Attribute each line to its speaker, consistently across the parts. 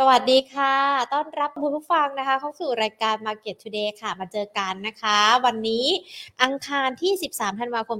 Speaker 1: สวัสดีค่ะ ต้อนรับคุณผู้ฟังนะคะ เข้าสู่รายการ Market Today ค่ะ มาเจอกันนะคะ วันนี้อังคารที่ 13 ธันวาคม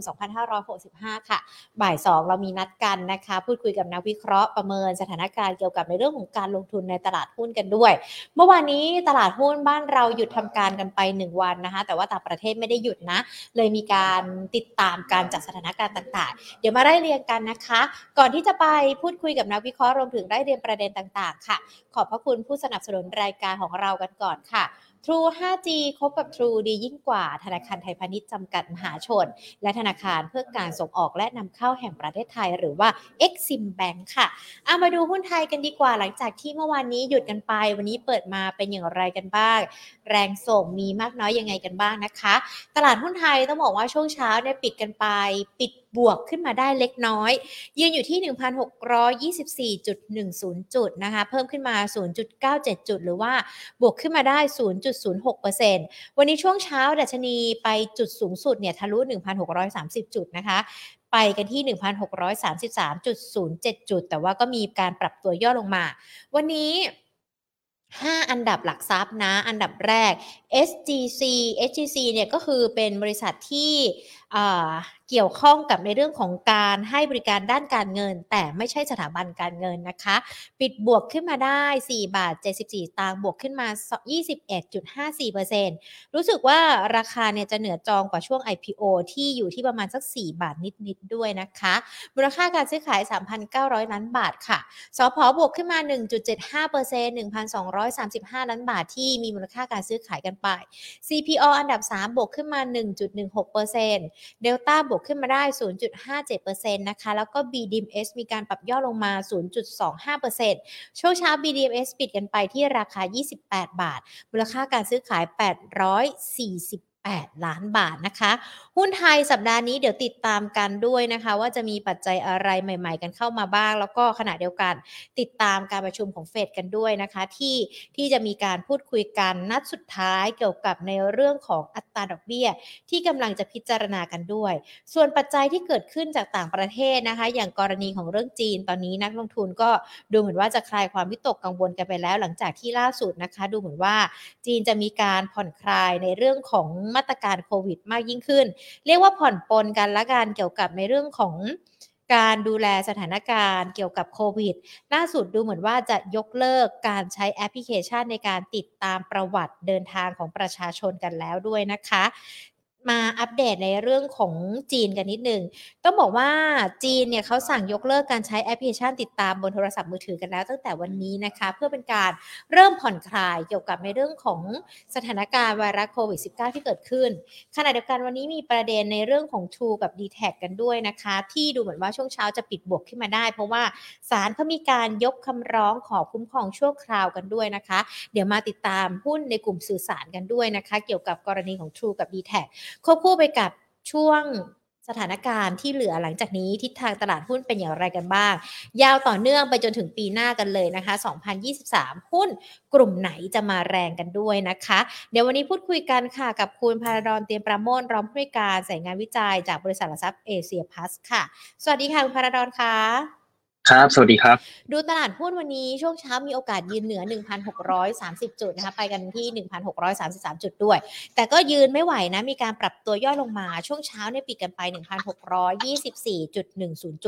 Speaker 1: 2565 ค่ะ บ่าย 2 เรามีนัดกันนะคะ พูดคุยกับนักวิเคราะห์ประเมินสถานการณ์เกี่ยวกับในเรื่องของการลงทุนในตลาดหุ้นกันด้วย เมื่อวานนี้ตลาดหุ้นบ้านเราหยุดทำการกันไป 1 วันนะคะ แต่ว่าต่างประเทศไม่ได้หยุดนะ เลยมีการติดตามการจากสถานการณ์ต่างๆ เดี๋ยวมาไล่เรียงกันนะคะ ก่อนที่จะไปพูดคุยกับนักวิเคราะห์รวมถึงไล่เรียงประเด็นต่าง ๆ ค่ะขอบพระคุณผู้สนับสนุนรายการของเรากันก่อนค่ะ True 5G คบกับ True ดียิ่งกว่า ธนาคารไทยพาณิชย์จำกัดมหาชน และธนาคารเพื่อการส่งออกและนำเข้าแห่งประเทศไทยหรือว่า Exim Bank ค่ะเอามาดูหุ้นไทยกันดีกว่าหลังจากที่เมื่อวานนี้หยุดกันไป วันนี้เปิดมาเป็นอย่างไรกันบ้าง แรงส่งมีมากน้อยยังไงกันบ้างนะคะ ตลาดหุ้นไทยต้องบอกว่าช่วงเช้าเนี่ยปิดกันไป ปิด บวกขึ้นมาได้เล็กน้อย ยืนอยู่ที่ 1,624.10 จุดนะคะ เพิ่มขึ้นมา 0.97 จุด หรือว่าบวกขึ้นมาได้ 0.06%วันนี้ช่วงเช้าดัชนีไปจุดสูงสุดเนี่ยทะลุ 1,630 จุดนะคะไปกันที่ 1,633.07 จุด แต่ว่าก็มีการปรับตัวย่อลงมา วันนี้ 5 อันดับหลักทรัพย์นะ อันดับแรก SGC SGC เนี่ยก็คือเป็นบริษัทที่เกี่ยวข้องกับในเรื่องของการให้บริการด้านการเงิน แต่ไม่ใช่สถาบันการเงินนะคะ ปิดบวกขึ้นมาได้ 4 บาท 74 ตางบวกขึ้นมา 21.54%รู้สึกว่าราคาเนี่ยจะเหนือจองกว่าช่วง IPO ที่อยู่ที่ประมาณสัก 4 บาทนิดๆด้วยนะคะ มูลค่าการซื้อขาย 3,900 ล้านบาทค่ะสพบวกขึ้นมา 1.75% 1,235 ล้านบาทที่มีมูลค่าการซื้อขายกันไป CPO อันดับ 3 บวกขึ้นมา 1.16%เดลต้าบวกขึ้นมาได้ 0.57%นะคะ แล้วก็ BDMs มีการปรับย่อลงมา 0.25%ช่วงเช้า BDMs ปิดกันไปที่ราคา 28 บาท มูลค่าการซื้อขาย 840 8ล้านบาทนะคะ หุ้นไทยสัปดาห์นี้เดี๋ยวติดตามกันด้วยนะคะ ว่าจะมีปัจจัยอะไรใหม่ ๆ กันเข้ามาบ้าง แล้วก็ขณะเดียวกันติดตามการประชุมของเฟดกันด้วยนะคะ ที่ที่จะมีการพูดคุยกันนัดสุดท้ายเกี่ยวกับในเรื่องของอัตราดอกเบี้ย ที่กำลังจะพิจารณากันด้วย ส่วนปัจจัยที่เกิดขึ้นจากต่างประเทศนะคะ อย่างกรณีของเรื่องจีนตอนนี้นักลงทุนก็ดูเหมือนว่าจะคลายความวิตกกังวลกันไปแล้ว หลังจากที่ล่าสุดนะคะ ดูเหมือนว่าจีนจะมีการผ่อนคลายในเรื่องของมาตรการโควิด มากยิ่งขึ้นเรียกว่าผ่อนปลนกันละกันเกี่ยวกับในเรื่องของการดูแลสถานการณ์เกี่ยวกับโควิด ล่าสุดดูเหมือนว่าจะยกเลิกการใช้แอปพลิเคชันในการติดตามประวัติเดินทางของประชาชนกันแล้วด้วยนะคะ มาอัปเดตในเรื่องของจีนกันนิดนึง ต้องบอกว่าจีนเนี่ยเขาสั่งยกเลิกการใช้แอปพลิเคชันติดตามบนโทรศัพท์มือถือกันแล้วตั้งแต่วันนี้นะคะ เพื่อเป็นการเริ่มผ่อนคลายเกี่ยวกับในเรื่องของสถานการณ์ไวรัสโควิด -19 ที่เกิดขึ้น ขณะเดียวกันวันนี้มีประเด็นในเรื่องของ True กับ d t แทกันด้วยนะคะ ที่ดูเหมือนว่าช่วงเช้าจะปิดบวกขึ้นมาได้ เพราะว่าศาลเขามีการยกคำร้องขอคุ้มครองชั่วคราวกันด้วยนะคะ เดี๋ยวมาติดตามหุ้นในกลุ่มสื่อสารกันด้วยนะคะ เกี่ยวกับกรณีของ True กับ d t แทควบคู่ไปกับช่วงสถานการณ์ที่เหลือหลังจากนี้ทิศทางตลาดหุ้นเป็นอย่างไรกันบ้าง ยาวต่อเนื่องไปจนถึงปีหน้ากันเลยนะคะ 2023 หุ้นกลุ่มไหนจะมาแรงกันด้วยนะคะ เดี๋ยววันนี้พูดคุยกันค่ะ กับคุณพาราดอนเตียมประโมทรองผู้การสายงานวิจัยจากบริษัทหลักทรัพย์เอเชียพัสค่ะ สวัสดีค่ะ คุณพาราดอนค่ะ
Speaker 2: ครับ สวัสดีครับ
Speaker 1: ดูตลาดหุ้นวันนี้ช่วงเช้ามีโอกาสยืนเหนือ 1,630 จุดนะคะ ไปกันที่ 1,633 จุดด้วย แต่ก็ยืนไม่ไหวนะ มีการปรับตัวย่อลงมา ช่วงเช้าเนี่ยปิดกันไป 1,624.10 จุ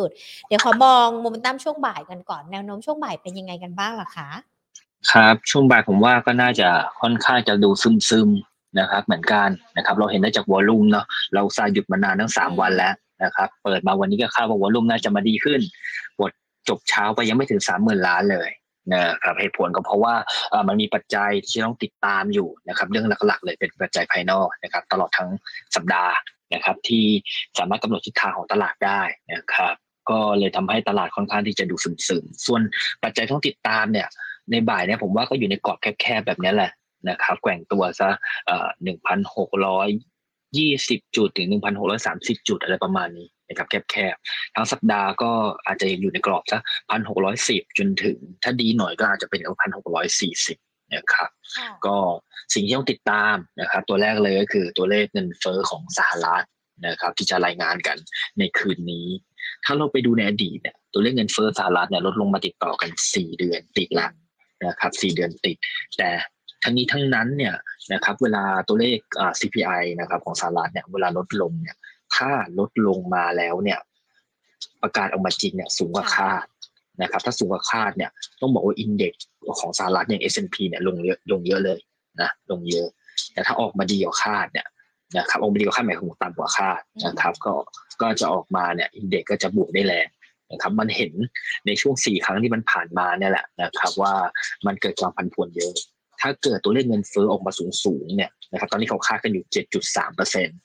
Speaker 1: ด เดี๋ยวขอมองโมเมนตัมช่วงบ่ายกันก่อน แนวโน้มช่วงบ่ายเป็นยังไงกันบ้างล่ะคะ
Speaker 2: ครับ ช่วงบ่ายผมว่าก็น่าจะค่อนข้างจะดูซึมๆนะครับ เหมือนกันนะครับ เราเห็นได้จากวอลลุ่มเนาะ เราซายหยุดมานานทั้ง 3 วันแล้วนะครับเปิดมาวันนี้ก็คาดว่าวอลลุ่มน่าจะมาดีขึ้น บท จบเช้าไปยังไม่ถึงสามหมื่นล้านเลยนะครับเหตุผลก็เพราะว่ามันมีปัจจัยที่ต้องติดตามอยู่นะครับ เรื่องหลักๆ เลยเป็นปัจจัยภายนอกนะครับ ตลอดทั้งสัปดาห์นะครับ ที่สามารถกำหนดทิศทางของตลาดได้นะครับ ก็เลยทำให้ตลาดค่อนข้างที่จะดูซึมๆส่วนปัจจัยต้องติดตามเนี่ย ในบ่ายเนี่ยผมว่าก็อยู่ในกรอบแคบๆแบบนี้แหละนะครับแกว่งตัวซะหนึ่งพันหกร้อยยี่สิบจุดถึงหนึ่งพันหกร้อยสามสิบจุดอะไรประมาณนี้ นะครับแคบๆ ทั้งสัปดาห์ก็อาจจะอยู่ในกรอบสักพันหกร้อยสิบจนถึง ถ้าดีหน่อยก็อาจจะเป็นพันหกร้อยสี่สิบนะครับก็สิ่งที่ต้องติดตามนะครับตัวแรกเลยก็คือตัวเลขเงินเฟอ้อของสหรัฐนะครับที่จะรายงานกันในคืนนี้ ถ้าเราไปดูในอดีตเนี่ยตัวเลขเงินเฟอ้อสหรัฐเนี่ยลดลงมาติดต่อกันสี่เดือนติดละนะครับ4เดือนติด แต่ทั้งนี้ทั้งนั้นเนี่ยนะครับเวลาตัวเลข CPI นะครับของสหรัฐเนี่ยเวลาลดลงเนี่ย ถ้าลดลงมาแล้วเนี่ย ประกาศออกมาจริงเนี่ย สูงกว่าคาดนะครับ ถ้าสูงกว่าคาดเนี่ย ต้องบอกว่าอินเด็กซ์ของสหรัฐอย่าง S&P เนี่ยลงเยอะลงเยอะเลยนะลงเยอะ แต่ถ้าออกมาดีกว่าคาดเนี่ยนะครับออกมาดีกว่าคาดหมายถึงต่ำกว่าคาดนะครับ ก็ก็จะออกมาเนี่ยอินเด็กซ์ก็จะบวกได้แรงนะครับมันเห็นในช่วงสี่ครั้งที่มันผ่านมาเนี่ยแหละนะครับว่ามันเกิดความผันผวนเยอะ ถ้าเกิดตัวเลขเงินเฟ้อออกมาสูงสูงเนี่ยนะครับตอนนี้เขาคาดกันอยู่ 7.3เปอร์เซ็นต์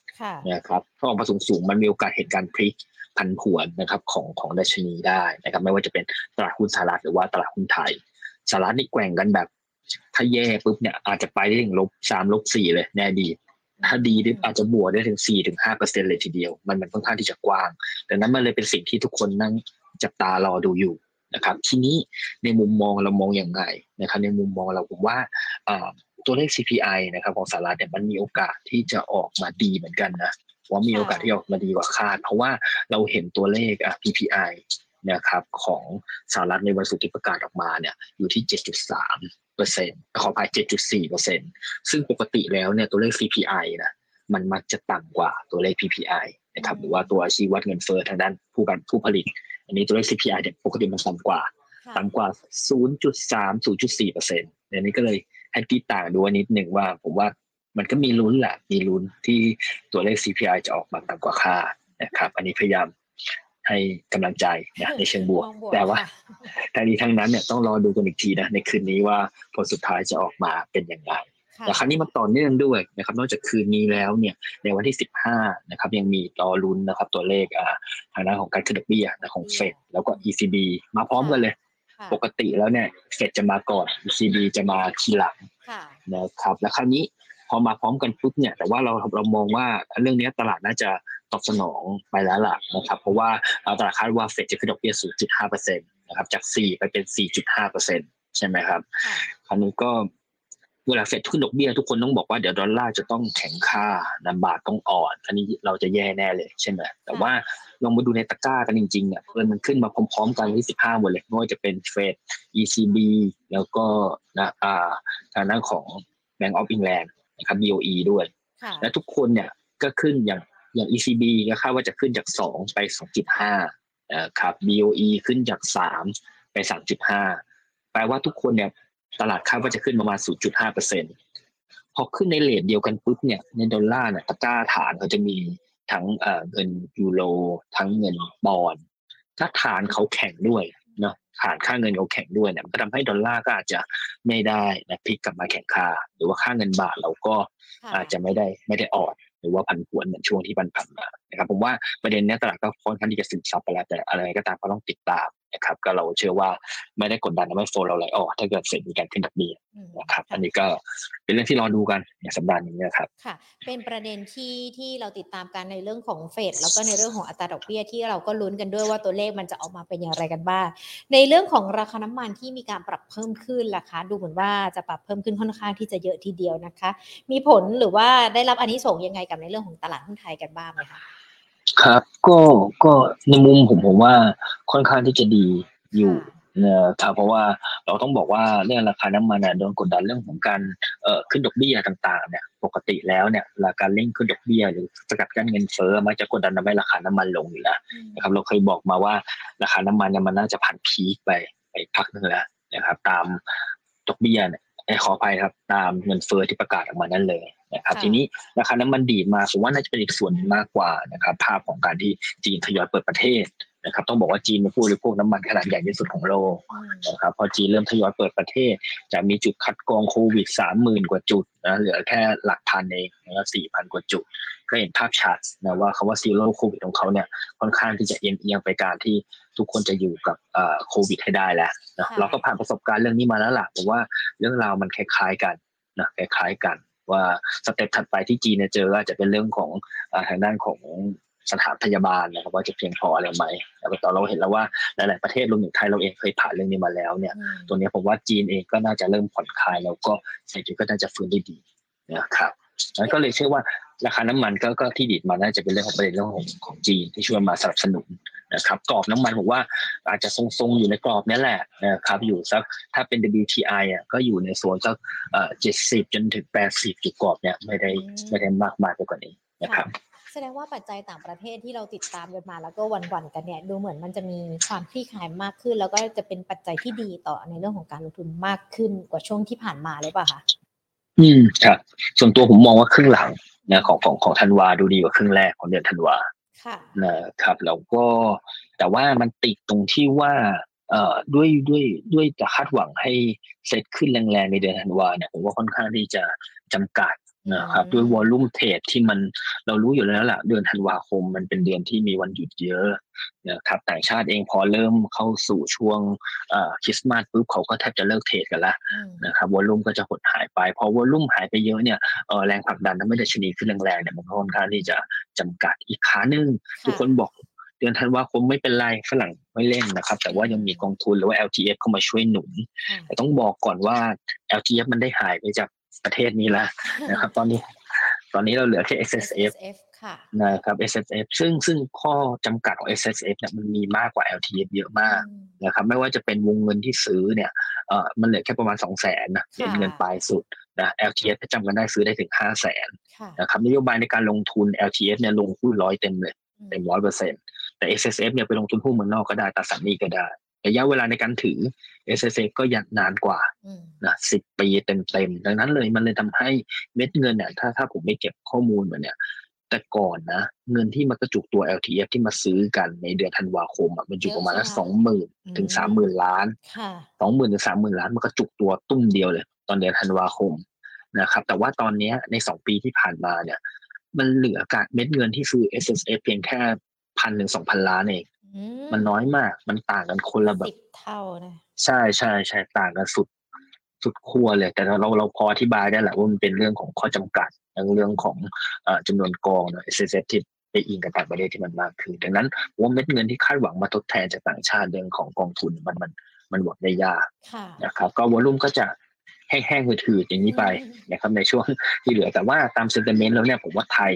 Speaker 2: นะครับถ้าออกมาสูงสูงมันมีโอกาสเหตุการณ์พลิกพันผวนนะครับของของดัชนีได้นะครับ ไม่ว่าจะเป็นตลาดหุ้นสหรัฐหรือว่าตลาดหุ้นไทยสหรัฐนี่แกว่งกันแบบ ถ้าแย่ปุ๊บเนี่ยอาจจะไปได้ถึงลบสามลบสี่เลยแน่ดี ถ้าดีอาจจะบวกได้ถึงสี่ถึงห้าเปอร์เซ็นเลยทีเดียว มันมันค่อนข้างที่จะกว้างดังนั้นมันเลยเป็นสิ่งที่ทุกคนนั่งจับตารอดูอยู่นะครับ ทีนี้ในมุมมองเรามองอย่างไรนะครับ ในมุมมองเราผมว่า ตัวเลข CPI นะครับของสหรัฐเนี่ยมันมีโอกาสที่จะออกมาดีเหมือนกันนะว่ามีโอกาสที่ออกมาดีกว่าคาด เพราะว่าเราเห็นตัวเลข PPI นะครับของสหรัฐในวันศุกร์ที่ประกาศออกมาเนี่ยอยู่ที่ 7.3เปอร์เซ็นต์ขออภัย7.4เปอร์เซ็นต์ซึ่งปกติแล้วเนี่ยตัวเลข CPI นะมันมักจะต่ำกว่าตัวเลข PPI นะครับหรือว่าตัวชี้วัดเงินเฟ้อทางด้านผู้การผู้ผลิต อันนี้ตัวเลข CPI เนี่ยปกติมันต่ำกว่าต่ำกว่า 0.3 0.4เปอร์เซ็นต์อันนี้ก็เลย ให้ตีต่างดูนิดหนึ่งว่า ผมว่ามันก็มีลุ้นแหละมีลุ้นที่ตัวเลข CPI จะออกมาต่ำกว่าค่านะครับ อันนี้พยายามให้กำลังใจนะในเชิงบวก แต่ว่าทั้งนี้ทั้งนั้นเนี่ยต้องรอดูกันอีกทีนะในคืนนี้ว่าผลสุดท้ายจะออกมาเป็นอย่างไรแต่ครั้งนี้มาต่อเนื่องด้วยนะครับนอกจากคืนนี้แล้วเนี่ยในวันที่ 15นะครับยังมีรอลุ้นนะครับตัวเลขอ่าทางด้านของการขึ้นดอกเบี้ยนะของเฟดแล้วก็ ECB มาพร้อมกันเลย ปกติแล้วเนี่ยเฟดจะมาก่อน ECB จะมาทีหลังนะครับแล้วครั้งนี้พอมาพร้อมกันปุ๊บเนี่ยแต่ว่าเราเรามองว่าเรื่องนี้ตลาดน่าจะตอบสนองไปแล้วล่ะนะครับเพราะว่าตลาดคาดว่าเฟดจะขึ้นดอกเบี้ย 0.5%นะครับจาก 4 ไปเป็น 4.5%ใช่ไหมครับ คราวนี้ก็เวลาเฟดขึ้นดอกเบี้ยทุกคนต้องบอกว่าเดี๋ยวดอลลาร์จะต้องแข็งค่าน้ำบาทต้องอ่อน อันนี้เราจะแย่แน่เลยใช่ไหมแต่ว่า ลองมาดูในตะกร้ากันจริงๆเนี่ยมันขึ้นมาพร้อมๆกันที่15หมดเลยไม่ว่าจะเป็นเฟด ECB แล้วก็นะอ่าทางด้านของ Bank of England นะครับ BOE ด้วย และทุกคนเนี่ยก็ขึ้นอย่างอย่าง ECB ก็คาดว่าจะขึ้นจาก 2 ไป 2.5นะครับ BOE ขึ้นจาก 3 ไป 3.5 แปลว่าทุกคนเนี่ยตลาดคาดว่าจะขึ้นประมาณ 0.5เปอร์เซ็นพอขึ้นในเลทเดียวกันปุ๊บเนี่ยในดอลลาร์เนี่ยตะกร้าฐานเขาจะมี ทั้งเงินยูโรทั้งเงินบอลถ้าฐานเขาแข็งด้วยเนาะฐานค่าเงินเขาแข็งด้วยเนี่ยก็ทำให้ดอลลาร์ก็อาจจะไม่ได้นะพลิกกลับมาแข็งค่า หรือว่าค่าเงินบาทเราก็อาจจะไม่ได้ไม่ได้อ่อนหรือว่าพันผวนเหมือนช่วงที่ผ่านมานะครับผมว่าประเด็นนี้ตลาดก็ค่อนข้างที่จะซึมซับไปแล้วแต่อะไรก็ตามก็ต้องติดตาม นะครับก็เราเชื่อว่าไม่ได้กดดันทำให้โฟลเราไหลออกถ้าเกิดเสร็จมีการขึ้นดอกเบี้ยนะครับอันนี้ก็เป็นเรื่องที่รอดูกันในสัปดาห์นี้นะครับ
Speaker 1: ค่ะเป็นประเด็นที่ที่เราติดตามกันในเรื่องของเฟดแล้วก็ในเรื่องของอัตราดอกเบี้ยที่เราก็ลุ้นกันด้วยว่าตัวเลขมันจะออกมาเป็นอย่างไรกันบ้างในเรื่องของราคาน้ำมันที่มีการปรับเพิ่มขึ้นล่ะคะ ดูเหมือนว่าจะปรับเพิ่มขึ้นค่อนข้างที่จะเยอะทีเดียวนะคะ มีผลหรือว่าได้รับอันนี้ส่งยังไงกับในเรื่องของตลาดหุ้นไทยกันบ้างไหมคะ
Speaker 2: ครับ ก็ก็ในมุมผมผมว่าค่อนข้างที่จะดีอยู่นะครับเพราะว่าเราต้องบอกว่าเรื่องราคาน้ำมันเนี่ยโดนกดดันเรื่องของการเอ่อขึ้นดอกเบี้ยต่างๆเนี่ยปกติแล้วเนี่ยราคาเร่งขึ้นดอกเบี้ยหรือสกัดกั้นเงินเฟ้อมันจะกดดันทำให้ราคาน้ำมันลงอยู่แล้วนะครับเราเคยบอกมาว่าราคาน้ำมันเนี่ยมันน่าจะผ่านพีคไปไปพักนึงแล้วนะครับตามดอกเบี้ยเนี่ย ขออภัยครับ ตามเงินเฟ้อที่ประกาศออกมานั่นเลยนะครับทีนี้ราคาน้ำมันดีดมาผมว่าน่าจะเป็นอีกส่วนมากกว่านะครับภาพของการที่จีนทยอยเปิดประเทศนะครับต้องบอกว่าจีนเป็นผู้บริโภคน้ำมันขนาดใหญ่ที่สุดของโลกนะครับพอจีนเริ่มทยอยเปิดประเทศ จะมีจุดคัดกรองโควิดสามหมื่นกว่าจุดนะเหลือแค่หลักพันเองนะสี่พันกว่าจุด ก็เห็นภาพชัดนะว่าคำว่า zero Covid ของเขาเนี่ยค่อนข้างที่จะเอียงเอียงไปการที่ทุกคนจะอยู่กับโควิดให้ได้แล้วนะเราก็ผ่านประสบการณ์เรื่องนี้มาแล้วล่ะแต่ว่าเรื่องราวมันคล้ายๆกันนะคล้ายๆกันว่า step ถัดไปที่จีนเจอก็จะเป็นเรื่องของทางด้านของสถานพยาบาลนะครับว่าจะเพียงพออะไรไหมแต่ตอนเราเห็นแล้วว่าหลาย ๆ ประเทศรวมถึงไทยเราเองเคยผ่านเรื่องนี้มาแล้วเนี่ย ตัวนี้ผมว่าจีนเองก็น่าจะเริ่มผ่อนคลายแล้วก็เศรษฐกิจก็น่าจะฟื้นได้ดีนะครับ นั้นก็เลยเชื่อว่าราคาน้ำมันก็ก็ที่ดีดมาน่าจะเป็นเรื่องของประเด็นเรื่องของของจีนที่ช่วยมาสนับสนุนนะครับกรอบน้ำมันผมว่าอาจจะทรงๆอยู่ในกรอบนี้แหละนะครับอยู่สักถ้าเป็น WTI อะก็อยู่ในโซนสักเจ็ดสิบจนถึงแปดสิบจุดกรอบเนี่ยไม่ได้ไม่ได้มากมายไปกว่านี้นะครับ
Speaker 1: แสดงว่าปัจจัยต่างประเทศที่เราติดตามกันมา แล้วก็วันๆกันเนี่ยดูเหมือนมันจะมีความคลี่คลายมากขึ้น แล้วก็จะเป็นปัจจัยที่ดีต่อในเรื่องของการลงทุนมากขึ้นกว่าช่วงที่ผ่านมาเลยป่ะคะ
Speaker 2: อืมครับส่วนตัวผมมองว่าครึ่งหลังนะของของของธันวาดูดีกว่าครึ่งแรกของเดือนธันวานะครับแล้วก็แต่ว่ามันติดตรงที่ว่าเอ่อด้วยด้วยด้วยจะคาดหวังให้เซตขึ้นแรงๆในเดือนธันวาเนี่ยผมว่าค่อนข้างที่จะจำกัด นะครับด้วยวอลลุ่มเทรดที่มันเรารู้อยู่แล้วแหละเดือนธันวาคมมันเป็นเดือนที่มีวันหยุดเยอะนะครับต่างชาติเองพอเริ่มเข้าสู่ช่วงคริสต์มาสปุ๊บเขาก็แทบจะเลิกเทรดกันแล้วนะครับวอลลุ่มก็จะหดหายไป พอวอลลุ่มหายไปเยอะเนี่ยแรงผลักดันทำให้ดัชนีขึ้นแรงๆเนี่ยมันค่อนข้างที่จะจำกัดอีกขาหนึ่งทุกคนบอกเดือนธันวาคมไม่เป็นไรฝรั่งไม่เล่นนะครับ แต่ว่ายังมีกองทุนหรือว่า LTF เข้ามาช่วยหนุน แต่ต้องบอกก่อนว่า LTF มันได้หายไปจาก ประเทศนี้แล้วนะครับ ตอนนี้ ตอนนี้เราเหลือแค่ S S F นะครับ S S F ซึ่งซึ่งข้อจำกัดของ S S F เนี่ยมันมีมากกว่า L T F เยอะมากนะครับไม่ว่าจะเป็นวงเงินที่ซื้อเนี่ยเอ่อมันเหลือแค่ประมาณสองแสนนะเป็นเงินปลายสุดนะ L T F จำกันได้ซื้อได้ถึงห้าแสนนะครับนโยบายในการลงทุน L T F เนี่ยลงหุ้นร้อยเต็มเลยเต็มร้อยเปอร์เซ็นต์แต่ S S F เนี่ยไปลงทุนหุ้นเมืองนอกก็ได้ตราสารหนี้ก็ได้ ระยะเวลาในการถือ S S F ก็ยันานกว่านะสิบปีเต็มๆดังนั้นเลยมันเลยทำให้เม็ดเงินเนี่ยถ้าถ้าผมไม่เก็บข้อมูลมาเนี่ยแต่ก่อนนะ เงินที่มากระจุกตัว LTF ที่มาซื้อกันในเดือนธันวาคมอะมันอยู่ประมาณละสองหมื่นถึงสามหมื่นล้านสองหมื่นถึงสามหมื่นล้านมันกระจุกตัวตุ้มเดียวเลย ตอนเดือนธันวาคมนะครับ แต่ว่าตอนนี้ในสองปีที่ผ่านมาเนี่ย มันเหลือการเม็ดเงินที่ซื้อ S S F เพียงแค่พันถึงสองพันล้านเอง มันน้อยมาก มันต่างกันคนละแบบ
Speaker 1: เท่านะ
Speaker 2: ใช่ใช่ใช่ต่างกันสุด สุดขั้วเลย แต่เราเราพออธิบายได้แหละว่ามันเป็นเรื่องของข้อจำกัดเรื่องของจำนวนกองเนาะเซสที่ไปอิงกับต่างประเทศที่มันมากขึ้นดังนั้นว่าเม็ดเงินที่คาดหวังมาทดแทนจากต่างชาติเรื่องของกองทุนมันมันมันหวังได้ยากนะครับ ก็วอลุ่มก็จะแห้งๆถือๆอย่างนี้ไปนะครับในช่วงที่เหลือแต่ว่าตามเซนเตเมนต์แล้วเนี่ยผมว่าไทย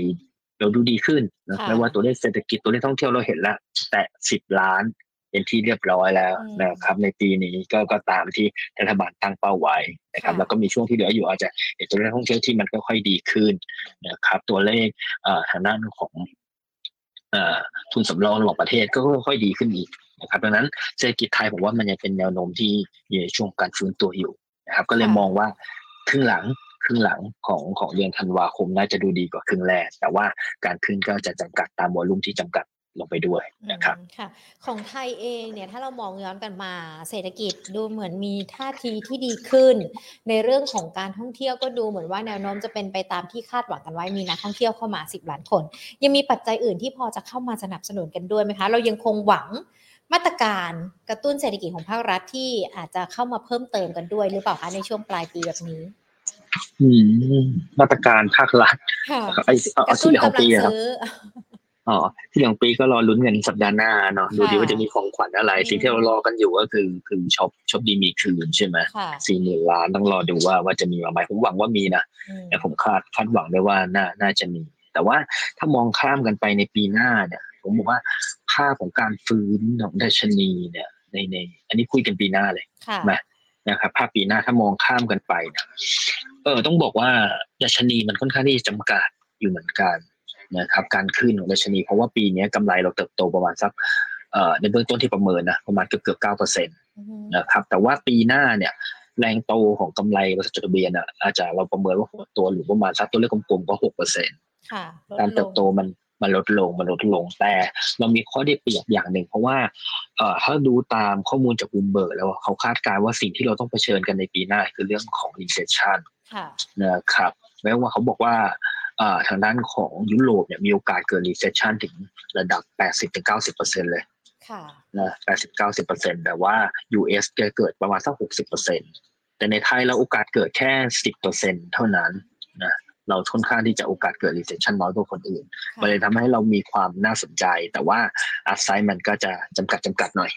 Speaker 2: เราดูดีขึ้นนะไม่ว่าตัวเลขเศรษฐกิจตัวเลขท่องเที่ยวเราเห็นแล้ว แต่สิบล้านเป็นที่เรียบร้อยแล้วนะครับ ในปีนี้ก็ก็ตามที่รัฐบาลตั้งเป้าไว้นะครับ แล้วก็มีช่วงที่เหลืออยู่อาจจะเห็นตัวเลขท่องเที่ยวที่มันก็ค่อยดีขึ้นนะครับ ตัวเลขทางด้านของทุนสำรองระหว่างประเทศก็ค่อยดีขึ้นอีกนะครับดังนั้นเศรษฐกิจไทยผมว่ามันยังเป็นแนวโน้มที่อยู่ในช่วงการฟื้นตัวอยู่นะครับ ก็เลยมองว่าครึ่งหลัง ครึ่งหลังของของเดือนธันวาคมน่าจะดูดีกว่าครึ่งแรก แต่ว่าการขึ้นก็จะจำกัดตามวอลุ่มที่จำกัดลงไปด้วยนะครับ
Speaker 1: ค่ะ ของไทยเองเนี่ยถ้าเรามองย้อนกันมาเศรษฐกิจดูเหมือนมีท่าทีที่ดีขึ้น ในเรื่องของการท่องเที่ยวก็ดูเหมือนว่าแนวโน้มจะเป็นไปตามที่คาดหวังกันไว้มีนักท่องเที่ยวเข้ามา 10 ล้านคน ยังมีปัจจัยอื่นที่พอจะเข้ามาสนับสนุนกันด้วยไหมคะ เรายังคงหวังมาตรการกระตุ้นเศรษฐกิจของภาครัฐที่อาจจะเข้ามาเพิ่มเติมกันด้วยหรือเปล่าคะในช่วงปลายปีแบบนี้
Speaker 2: มาตรการภาครัฐไอ้เอาที่เหลือของปีครับอ๋อที่เหลือของปีก็รอลุ้นกันสัปดาห์หน้าเนาะดูดีว่าจะมีของขวัญอะไร สิ่งที่เรารอกันอยู่ก็คือคือช็อปช็อปดีมีคืนใช่ไหมสี่หมื่นล้านต้องรอดูว่าว่าจะมีมาไหมผมหวังว่ามีนะแต่ผมคาดคาดหวังได้ว่าน่าน่าจะมี แต่ว่าถ้ามองข้ามกันไปในปีหน้าเนี่ย ผมบอกว่าภาพของการฟื้นของดัชนีเนี่ยในใน อันนี้คุยกันปีหน้าเลยไหม นะครับภาพปีหน้าถ้ามองข้ามกันไปนะเออต้องบอกว่าดัชนีมันค่อนข้างที่จะจำกัดอยู่เหมือนกันนะครับ การขึ้นของดัชนี เพราะว่าปีนี้กำไรเราเติบโตประมาณสักเอ่อในเบื้องต้นที่ประเมินนะประมาณเกือบเกือบเก้าเปอร์เซ็นต์นะครับ แต่ว่าปีหน้าเนี่ยแรงโตของกำไรบริษัทจดทะเบียนอะอาจจะเราประเมินว่าตัวหรือประมาณสักตัวเลขกลมๆก็หกเปอร์เซ็นต์การเติบโตมัน มันลดลงมันลดลงแต่เรามีข้อได้เปรียบอย่างหนึ่ง เพราะว่าเอ่อถ้าดูตามข้อมูลจากบูมเบิร์กแล้วเขาคาดการณ์ว่าสิ่งที่เราต้องเผชิญกันในปีหน้าคือเรื่องของ recession นะครับแม้ว่าเขาบอกว่าทางด้านของยุโรปเนี่ยมีโอกาสเกิด recession ถึงระดับ 80-90%เลยนะ80-90%แต่ว่า US จะเกิดประมาณสัก60%แต่ในไทยเราโอกาสเกิดแค่10%เท่านั้นนะ เราค่อนข้างที่จะโอกาสเกิด recession น้อยกว่าคนอื่นมันเลยทำให้เรามีความน่าสนใจ แต่ว่าอัพไซด์มันก็จะจำกัดจำกัดหน่อย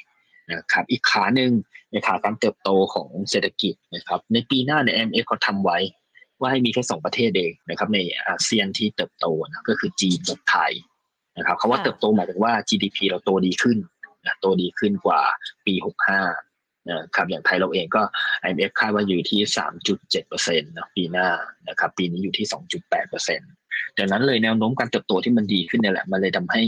Speaker 2: นะครับอีกขาหนึ่งในขาการเติบโตของเศรษฐกิจนะครับในปีหน้าเนี่ย MF เขาทำไว้ว่าให้มีแค่สองประเทศเองนะครับในอาเซียนที่เติบโตนะก็คือจีนกับไทยนะครับคาว่าเติบโตหมายถึงว่า GDP เราโตดีขึ้นนะโตดีขึ้นกว่าปี 65 นะครับอย่างไทยเราเองก็ IMF คาดว่าอยู่ที่ 3.7%นะปีหน้านะครับปีนี้อยู่ที่ 2.8%ดังนั้นเลยแนวโน้มการเติบโตที่มันดีขึ้นเนี่ยแหละมันเลยทำให้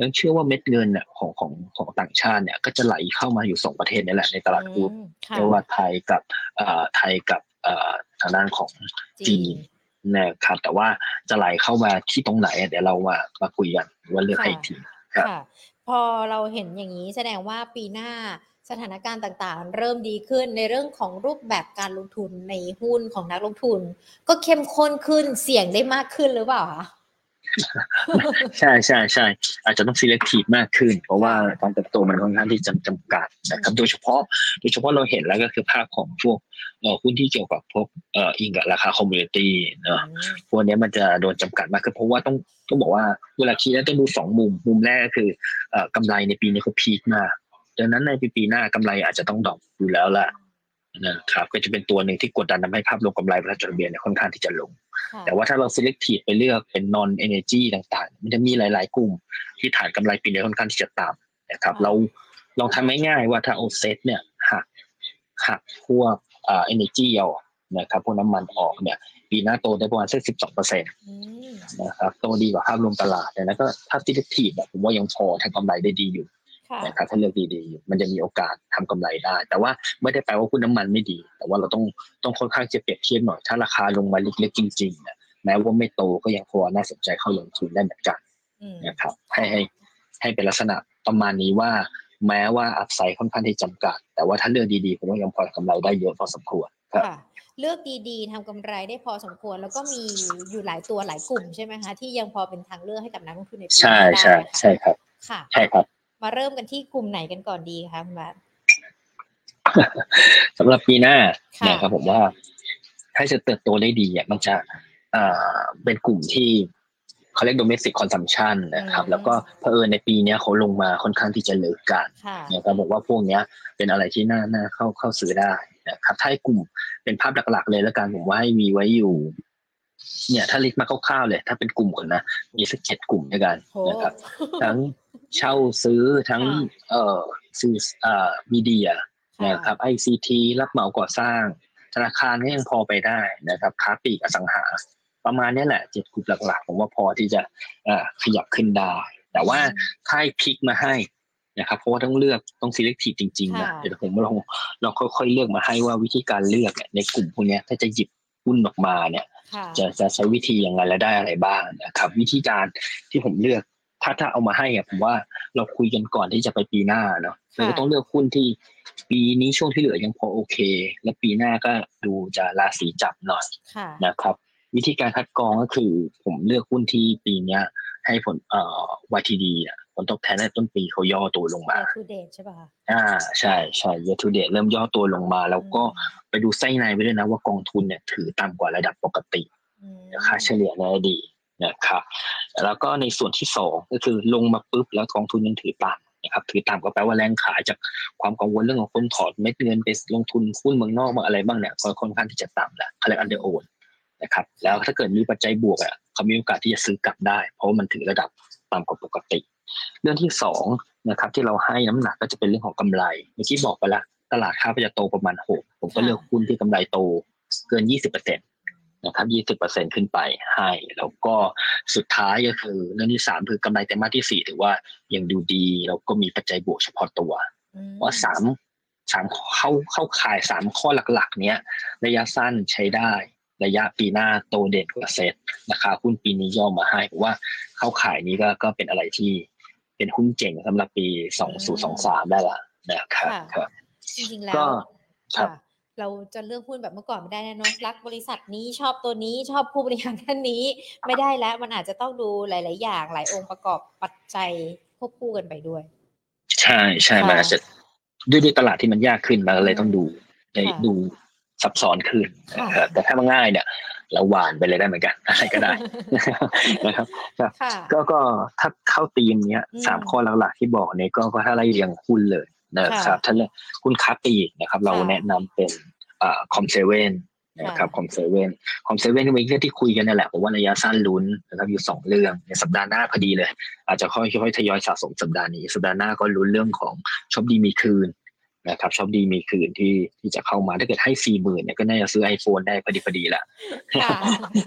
Speaker 2: ยังเชื่อว่าเม็ดเงินเนี่ยของของของต่างชาติเนี่ยก็จะไหลเข้ามาอยู่สองประเทศนี่แหละในตลาดหุ้น
Speaker 1: อืมค่ะ
Speaker 2: ไม่ว่าไทยกับเอ่อไทยกับเอ่อทางด้านของจีนนะครับแต่ว่าจะไหลเข้ามาที่ตรงไหนอะเดี๋ยวเรามามาคุยกันว่าเลือกให้อีกทีครับ
Speaker 1: ค่ะพอเราเห็นอย่างนี้แสดงว่าปีหน้า สถานการณ์ต่างๆ เริ่มดีขึ้นในเรื่องของรูปแบบการลงทุนในหุ้นของนักลงทุน ก็เข้มข้นขึ้นเสี่ยงได้มากขึ้นหรือเปล่าคะ
Speaker 2: ใช่ใช่ใช่อาจจะต้อง selective มากขึ้น เพราะว่าการเติบโตมันค่อนข้างที่จะจำกัดนะครับโดยเฉพาะโดยเฉพาะเราเห็นแล้วก็คือภาพของพวกเอ่อหุ้นที่เกี่ยวกับพวกเอ่ออิงกับราคาคอมมูนิตี้เนาะ
Speaker 1: อืม
Speaker 2: พวกเนี้ยมันจะโดนจำกัดมากขึ้นเพราะว่าต้องต้องบอกว่าเวลาคิดแล้วต้องดูสองมุมมุมแรกก็คือเอ่อกำไรในปีนี้เขาพีคมาก ดังนั้นในปีปีหน้ากำไรอาจจะต้องดรอปอยู่แล้วล่ะนะครับก็จะเป็นตัวหนึ่งที่กดดันทำให้ภาพรวมกำไรประจดทะเบียนเนี่ยค่อนข้างที่จะลง
Speaker 1: ค่ะ
Speaker 2: แต่ว่าถ้าเรา selective ไปเลือกเป็น non energy ต่างๆ มันจะมีหลาย ๆ กลุ่มที่ฐานกำไรปีนี้ค่อนข้างที่จะต่ำนะครับ เราลองทำง่ายๆว่าถ้าเอาเซตเนี่ยหักหักพวกอ่า energy เอานะครับพวกน้ำมันออกเนี่ย ปีหน้าโตได้ประมาณสักสิบสองเปอร์เซ็นต์
Speaker 1: อืม
Speaker 2: นะครับโตดีกว่าภาพรวมตลาดแต่นั้นก็ถ้า selective แบบผมว่ายังพอทำกำไรได้ดีอยู่
Speaker 1: ค่ะ
Speaker 2: นะครับถ้าเลือกดีๆอยู่มันจะมีโอกาสทำกำไรได้ แต่ว่าไม่ได้แปลว่าหุ้นน้ำมันไม่ดี แต่ว่าเราต้องต้องค่อนข้างจะเปรียบเทียบหน่อย ถ้าราคาลงมาเล็กๆจริงๆเนี่ยแม้ว่าไม่โตก็ยังพอน่าสนใจเข้าลงทุนได้เหมือนกัน
Speaker 1: อืม
Speaker 2: นะครับให้ให้ให้เป็นลักษณะประมาณนี้ว่า แม้ว่าอัพไซด์ค่อนข้างที่จำกัด แต่ว่าถ้าเลือกดีๆผมว่ายังพอกำไรได้เยอะพอสมควรครับ
Speaker 1: ค่ะเลือกดีๆทำกำไรได้พอสมควร แล้วก็มีอยู่หลายตัวหลายกลุ่มใช่ไหไหมคะที่ยังพอเป็นทางเลือกให้กับนักลงทุนในปีห
Speaker 2: ใช่
Speaker 1: น้า
Speaker 2: ใช่
Speaker 1: ได้ค่ะ
Speaker 2: ใช่ครับ
Speaker 1: ค่ะ
Speaker 2: ใช่ครับ
Speaker 1: มาเริ่มกันที่กลุ่มไหนกันก่อนดีคะคุณบาท
Speaker 2: สำหรับปีหน้า
Speaker 1: ค่ะ
Speaker 2: นะครับผมว่า ถ้าจะเติบโตได้ดีอะมันจะอ่าเป็นกลุ่มที่เขาเรียก domestic consumption นะครับ แล้วก็เผอิญในปีเนี้ยเขาลงมาค่อนข้างที่จะเลิกกัน
Speaker 1: ค่ะ
Speaker 2: นะครับบอกว่าพวกเนี้ยเป็นอะไรที่น่าน่าเข้าเข้าซื้อได้นะครับถ้าให้กลุ่มเป็นภาพหลักๆ เลยแล้วกันผมว่าให้มีไว้อยู่ เนี่ย ถ้าลิสต์มาคร่าวๆเลย ถ้าเป็นกลุ่มก่อนนะมีสักเจ็ดกลุ่มด้วยกัน
Speaker 1: โห
Speaker 2: นะครับ ทั้ง เช่าซื้อทั้ง
Speaker 1: ค่ะ
Speaker 2: เอ่อซื้อเอ่อมีเดีย
Speaker 1: ค่ะ
Speaker 2: นะครับ ICT รับเหมาก่อสร้าง ธนาคารก็ยังพอไปได้นะครับค้าปลีกอสังหา ประมาณเนี้ยแหละเจ็ดกลุ่มหลักๆ ผมว่าพอที่จะเอ่อขยับขึ้นได้ แต่ว่าถ้าให้พลิกมาให้นะครับเพราะว่าต้องเลือกต้อง selective จริงๆนะ
Speaker 1: ค่ะ
Speaker 2: เดี๋ยวผมลองลองค่อยๆเลือกมาให้ว่าวิธีการเลือกเนี่ยในกลุ่มพวกเนี้ยถ้าจะหยิบหุ้นออกมาเนี่ย
Speaker 1: ค่ะ
Speaker 2: จะจะใช้วิธียังไงและได้อะไรบ้างนะครับ วิธีการที่ผมเลือก ถ้าถ้าเอามาให้อะผมว่าเราคุยกันก่อนที่จะไปปีหน้าเนาะเราก็ต้องเลือกหุ้นที่ ปีนี้ช่วงที่เหลือยังพอโอเค และปีหน้าก็ดูจะราศีจับหน่อย
Speaker 1: ค่ะ
Speaker 2: นะครับ วิธีการคัดกรองก็คือ ผมเลือกหุ้นที่ปีเนี้ย ให้ผลเอ่อ YTD อะผลตอบแทนในต้นปีเขาย่อตัวลงมา
Speaker 1: year to date ใช่ป่ะคะ
Speaker 2: อ่าใช่ใช่ year to date เริ่มย่อตัวลงมา แล้วก็ไปดูไส้ในไปด้วยนะว่ากองทุนเนี่ยถือต่ำกว่าระดับปกติ
Speaker 1: อืม
Speaker 2: ค่าเฉลี่ยในอดีต นะครับแล้วก็ในส่วนที่สองก็คือลงมาปุ๊บแล้วกองทุนยังถือต่ำนะครับถือต่ำก็แปลว่าแรงขายจากความกังวลเรื่องของคนถอดเม็ดเงินไปลงทุนหุ้นเมืองนอกมาอะไรบ้างเนี่ยค่อนข้างที่จะต่ำแหล้วเขาเรียกอันเดอร์โอนนะครับแล้วถ้าเกิดมีปัจจัยบวกอะเขามีโอกาสที่จะซื้อกลับได้ เพราะมันถือระดับต่ำกว่าปกติ เรื่องที่สองนะครับที่เราให้น้ำหนักก็จะเป็นเรื่องของกำไรเมื่อกี้บอกไปละตลาดค่าจะโตประมาณหกผมก็เลือกหุ้นที่กำไรโตเกินยี่สิบเปอร์เซ็นต นะครับยี่สิบเปอร์เซ็นขึ้นไปให้ แล้วก็สุดท้ายก็คือเรื่องที่สามคือกำไรไตรมาสที่สี่ถือว่ายังดูดี แล้วก็มีปัจจัยบวกเฉพาะตัว
Speaker 1: อืม
Speaker 2: ว่าสามสามเข้าเข้าข่ายสามข้อหลักๆ เนี้ยระยะสั้นใช้ได้ ระยะปีหน้าโตเด่นกว่าเซ็ตราคาหุ้นปีนี้ย่อมาให้ผมว่าเข้าข่ายนี้ก็ก็เป็นอะไรที่เป็นหุ้นเจ๋งสำหรับปีสองสู่สองสามได้ละนะครับครับ
Speaker 1: จริงๆแล้ว
Speaker 2: ก็ครับ
Speaker 1: ค่ะ เราจะเลือกหุ้นแบบเมื่อก่อนไม่ได้นะเนอะรักบริษัทนี้ชอบตัวนี้ชอบผู้บริหารท่านนี้ไม่ได้แล้ว มันอาจจะต้องดูหลาย ๆ อย่างหลายองค์ประกอบปัจจัยควบคู่กันไปด้วย
Speaker 2: ใช่ใช่
Speaker 1: ค่ะ
Speaker 2: มันอาจจะด้วยด้วยตลาดที่มันยากขึ้นมันก็เลยต้องดูใน
Speaker 1: ค่ะ
Speaker 2: ดูซับซ้อนขึ้น
Speaker 1: ค่ะ
Speaker 2: นะครับแต่ถ้ามันง่ายเนี่ยเราหวานไปเลยได้เหมือนกันอะไรก็ได้นะครับครับ
Speaker 1: ค่ะ
Speaker 2: ก็ก็ถ้าเข้าตีมเนี้ย
Speaker 1: อืม
Speaker 2: สามข้อหลักๆที่บอกเนี่ยก็ก็ถ้าไล่เรียงหุ้นเลย นะครับ
Speaker 1: ค่ะ
Speaker 2: ถ้าเรื่องหุ้นค้าปลีกนะครับ เรา
Speaker 1: ค่ะ
Speaker 2: แนะนำเป็นอ่า COM7 นะครับ COM7 COM7 ก็เป็นเรื่องที่คุยกันนั่นแหละผมว่าระยะสั้นลุ้นนะครับอยู่สองเรื่องในสัปดาห์หน้าพอดีเลย อาจจะค่อยๆทยอยสะสมสัปดาห์นี้สัปดาห์หน้าก็ลุ้นเรื่องของช็อปดีมีคืนนะครับช็อปดีมีคืนที่ที่จะเข้ามาถ้าเกิดให้สี่หมื่นเนี่ยก็น่าจะซื้อ iPhone ได้พอดีพอดีแหละ
Speaker 1: ค่ะ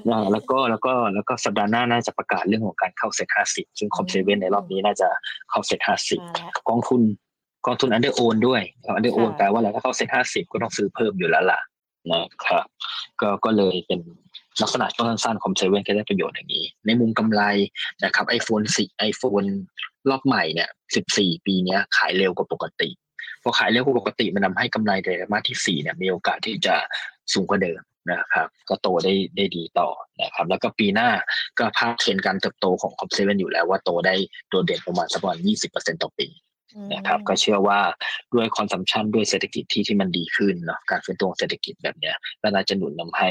Speaker 2: นะแล้วก็แล้วก็แล้วก็สัปดาห์หน้าน่าจะประกาศเรื่องของการเข้าเซ็ตห้าสิบซึ่ง COM7 ในรอบนี้น่าจะเข้าเซ็ตห้าสิบ
Speaker 1: มาแล้ว
Speaker 2: กองทุน กองทุน underown ด้วย underown
Speaker 1: ค่ะ
Speaker 2: แปลว่าอะไรถ้าเข้าเซ็ตห้าสิบก็ต้องซื้อเพิ่มอยู่แล้วล่ะนะครับ ก็ก็เลยเป็นลักษณะช่วงสั้นๆ COM7 ก็ได้ประโยชน์อย่างนี้ ในมุมกำไรนะครับ iPhone สี่ iPhone รอบใหม่เนี่ยสิบสี่ปีเนี้ยขายเร็วกว่าปกติ พอขายเร็วกว่าปกติมันทำให้กำไรไตรมาสที่สี่เนี่ยมีโอกาสที่จะสูงกว่าเดิมนะครับ ก็โตได้ได้ดีต่อนะครับ แล้วก็ปีหน้าก็ภาพเทรนด์การเติบโตของ COM7 อยู่แล้วว่าโตได้โดดเด่นประมาณสักประมาณยี่สิบเปอร์เซ็นต์ต่อปี นะครับ ก็เชื่อว่าด้วย consumption ด้วยเศรษฐกิจที่ที่มันดีขึ้นเนาะการฟื้นตัวของเศรษฐกิจแบบเนี้ยก็น่าจะหนุนนำให้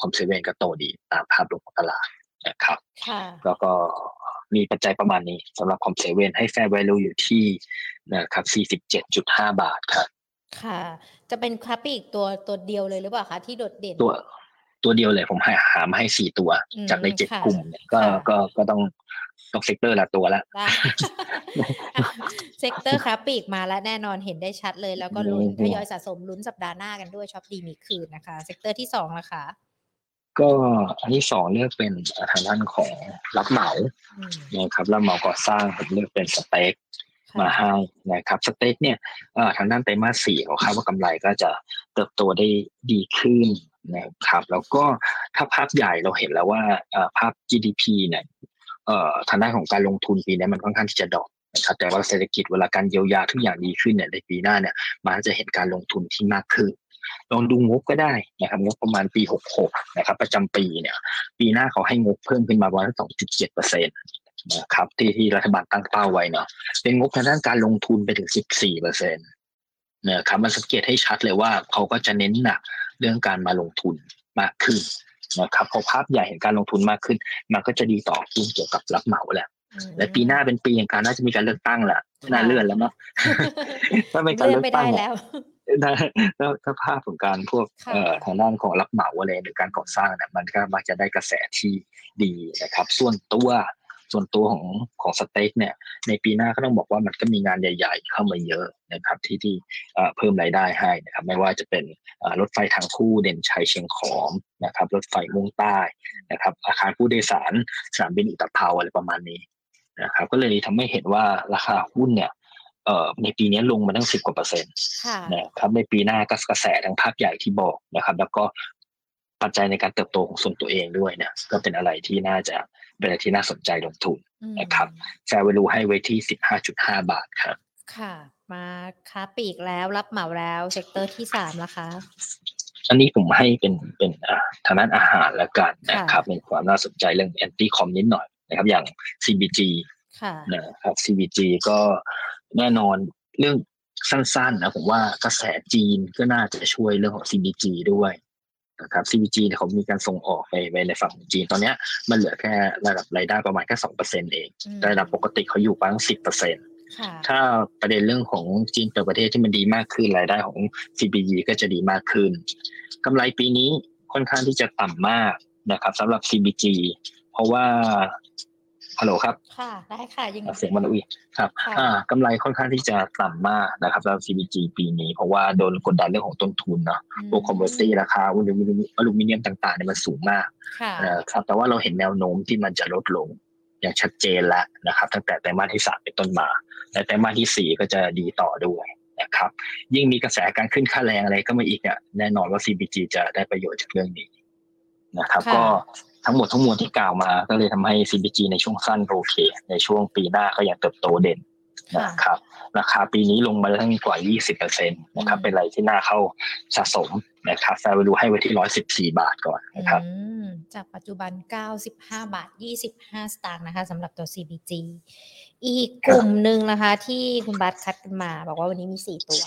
Speaker 2: COM7 ก็โตดีตามภาพรวมของตลาดนะครับ
Speaker 1: ค่ะ
Speaker 2: แล้วก็มีปัจจัยประมาณนี้สำหรับคอมเซเว่นให้แฟร์ value อยู่ที่นะครับ47.5 บาทครับ
Speaker 1: ค่ะ จะเป็นค้าปลีกตัวตัวเดียวเลยหรือเปล่าคะที่โดดเด่น
Speaker 2: ตัว ตัวเดียวเลยผมให้หามาให้สี่ตัว
Speaker 1: อืม
Speaker 2: จากในเจ็ด
Speaker 1: ค่ะ
Speaker 2: กลุ่มเนี่ยก็
Speaker 1: ค่ะ
Speaker 2: ก็ก็ต้องต้อง sector ละตัวละ
Speaker 1: ได้ sector ค้าปลีกมาแล้วแน่นอนเห็นได้ชัดเลย แล้วก็ลุ้น
Speaker 2: อืม
Speaker 1: ทยอยสะสมลุ้นสัปดาห์หน้ากันด้วยช็อปดีมีคืนนะคะ sector ที่สองนะคะ
Speaker 2: ก็อันที่สองเลือกเป็นทางด้านของรับเหมา
Speaker 1: อืม
Speaker 2: นะครับรับเหมาก่อสร้างผมเลือกเป็น STEC
Speaker 1: ค่ะ
Speaker 2: มาให้นะครับ STEC เนี่ยเอ่อทางด้านไตรมาสสี่เขาคาดว่ากำไรก็จะเติบโตได้ดีขึ้น นะครับ แล้วก็ถ้าภาพใหญ่เราเห็นแล้วว่าภาพ GDP เนี่ยทางด้านของการลงทุนปีนี้มันค่อนข้างที่จะดรอปนะครับแต่ว่าเศรษฐกิจเวลาการเยียวยาทุกอย่างดีขึ้นเนี่ยในปีหน้าเนี่ยมันจะเห็นการลงทุนที่มากขึ้นลองดูงบก็ได้นะครับงบประมาณปี 66 นะครับ ประจำปีเนี่ย ปีหน้าเขาให้งบเพิ่มขึ้นมาประมาณ2.7เปอร์เซ็นต์นะครับที่ที่รัฐบาลตั้งเป้าไว้เนาะเป็นงบทางด้านการลงทุนไปถึง 14เปอร์เซ็นต์นะครับมันสังเกตให้ชัดเลยว่าเขาก็จะเน้นหนัก เรื่องการมาลงทุนมากขึ้นนะครับพอภาพใหญ่เห็นการลงทุนมากขึ้น มันก็จะดีต่อหุ้นเกี่ยวกับรับเหมาแหละ
Speaker 1: อืม
Speaker 2: และปีหน้าเป็นปีแห่งการน่าจะมีการเลือกตั้งแหละน่าเลื่อนแล้วเนาะถ้าเป็นการ
Speaker 1: เลื่อ
Speaker 2: เลื
Speaker 1: น
Speaker 2: อก
Speaker 1: ไป
Speaker 2: ตั้
Speaker 1: ได้
Speaker 2: ง
Speaker 1: แล้ว
Speaker 2: ถ้าถ้าถ้าภาพของการพวก
Speaker 1: ค่ะ
Speaker 2: เอ่อทางด้านของรับเหมาอะไรหรือการก่อสร้างเนี่ยมันก็มักจะได้กระแสที่ดีนะครับ ส่วนตัว ส่วนตัวของของสเต็กเนี่ยในปีหน้าก็ต้องบอกว่ามันก็มีงานใหญ่ ๆ เข้ามาเยอะนะครับที่ที่เอ่อเพิ่มรายได้ให้นะครับไม่ว่าจะเป็นเอ่อรถไฟทางคู่เด่นชัยเชียงขอมนะครับรถไฟมุ่งใต้นะครับอาคารผู้โดยสารสนามบินอุตภเปาอะไรประมาณนี้นะครับก็เลยทำให้เห็นว่าราคาหุ้นเนี่ยเอ่อในปีนี้ลงมาตั้งสิบกว่าเปอร์เซ็นต์
Speaker 1: ค่ะ
Speaker 2: นะครับในปีหน้าก็กระแสทางภาพใหญ่ที่บอกนะครับ แล้วก็ปัจจัยในการเติบโตของส่วนตัวเองด้วยเนี่ยก็เป็นอะไรที่น่าจะ เป็นอะไรที่น่าสนใจลงทุน
Speaker 1: อืม
Speaker 2: นะครับ fair value ให้ไว้ที่สิบห้าจุดห้าบาทครับ
Speaker 1: ค่ะ มาค้าปลีกแล้วรับเหมาแล้ว sector ที่สามนะคะ
Speaker 2: อันนี้ผมให้เป็นเป็นอ่าทางด้านอาหารแล้วกันนะครับ
Speaker 1: ค่ะ
Speaker 2: มีความน่าสนใจเรื่อง anti-com นิดหน่อยนะครับ อย่าง CBG
Speaker 1: ค่ะ
Speaker 2: นะครับ CBG ก็แน่นอนเรื่องสั้นๆนะผมว่ากระแสจีนก็น่าจะช่วยเรื่องของ CBG ด้วย นะครับ CBG เนี่ยเขามีการส่งออกไปไปในฝั่งของจีน ตอนเนี้ยมันเหลือแค่ระดับรายได้ประมาณแค่สองเปอร์เซ็นเอง
Speaker 1: อืม
Speaker 2: ระดับปกติเขาอยู่ประมาณสิบเปอร์เซ็น
Speaker 1: ค่ะ
Speaker 2: ถ้าประเด็นเรื่องของจีนเปิดประเทศที่มันดีมากขึ้นรายได้ของ CBG ก็จะดีมากขึ้นกำไรปีนี้ค่อนข้างที่จะต่ำมากนะครับสำหรับ CBG เพราะว่า ฮัลโหลครับ
Speaker 1: ค่ะ ได้ค่ะ ยัง
Speaker 2: เสียงมันอุ้ยครับ
Speaker 1: ค่ะ
Speaker 2: อ่ากำไรค่อนข้างที่จะต่ำมากนะครับสำหรับ CBG ปีนี้ เพราะว่าโดนกดดันเรื่องของต้นทุนเนาะพวกคอมเมอร์ซี่ราคาอลูมิเนียมอลูมิเนียมต่างๆเนี่ยมันสูงมาก
Speaker 1: ค่ะ
Speaker 2: นะครับแต่ว่าเราเห็นแนวโน้มที่มันจะลดลงอย่างชัดเจนแล้วนะครับตั้งแต่ไตรมาสที่สามเป็นต้นมาและไตรมาสที่สี่ก็จะดีต่อด้วยนะครับยิ่งมีกระแสการขึ้นค่าแรงอะไรก็มาอีกอะแน่นอนว่า CBG จะได้ประโยชน์จากเรื่องนี้นะครับ
Speaker 1: ค่ะ
Speaker 2: ก็ ทั้งหมดทั้งมวลที่กล่าวมา ก็เลยทำให้ CBG ในช่วงสั้นโอเค ในช่วงปีหน้าก็ยังเติบโตเด่น
Speaker 1: ค่ะ
Speaker 2: นะครับราคาปีนี้ลงมาทั้งกว่า 20%นะครับเป็นอะไรที่น่าเข้าสะสมนะครับ fair value ให้ไว้ที่ 114 บาทก่อนนะครับ
Speaker 1: อืมจากปัจจุบัน 95 บาท 25 สตางค์นะคะสำหรับตัว CBG อีกกลุ่มหนึ่งนะคะ ที่คุณบัตคัดกันมาบอกว่าวันนี้มี 4 ตัว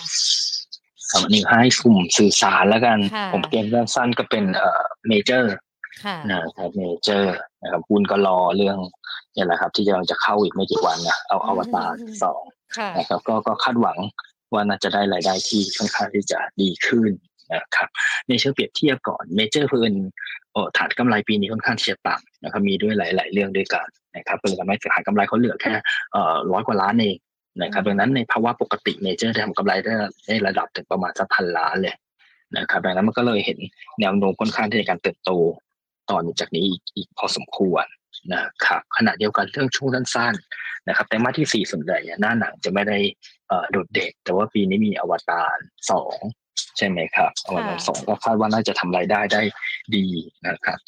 Speaker 2: ครับอันนี้ให้กลุ่มสื่อสารแล้วกัน
Speaker 1: ค่ะ
Speaker 2: ผมเกมสั้นๆก็เป็นเอ่อเมเจอร์
Speaker 1: ค่ะ
Speaker 2: นะครับเมเจอร์นะครับหุ้นก็รอเรื่องเนี่ยแหละครับ ที่จะจะเข้าอีกไม่กี่วันนะเอาอวตาร
Speaker 1: อืม
Speaker 2: สอง
Speaker 1: ค่ะ
Speaker 2: นะครับก็ก็คาดหวังว่าน่าจะได้รายได้ที่ค่อนข้างที่จะดีขึ้นนะครับในเชิงเปรียบเทียบก่อนเมเจอร์พื้นฐานกำไรปีนี้ค่อนข้างที่จะต่ำนะครับมีด้วยหลาย ๆ เรื่องด้วยกันนะครับเป็นทำให้ฐานกำไรเขาเหลือแค่ร้อยกว่าล้านเองนะครับดังนั้นในภาวะปกติเมเจอร์ทำกำไรได้ในระดับถึงประมาณสักพันล้านเลยนะครับดังนั้นมันก็เลยเห็นแนวโน้มค่อนข้างที่จะการเติบโต ต่อจากนี้อีกอีกพอสมควรนะครับขณะเดียวกันเรื่องช่วงสั้นๆนะครับไตรมาสที่สี่ส่วนใหญ่หน้าหนังจะไม่ได้โดดเด่นแต่ว่าปีนี้มีอวตารสองใช่ไหมครับอวตารสองก็คาดว่าน่าจะทำรายได้ได้ดีนะครับ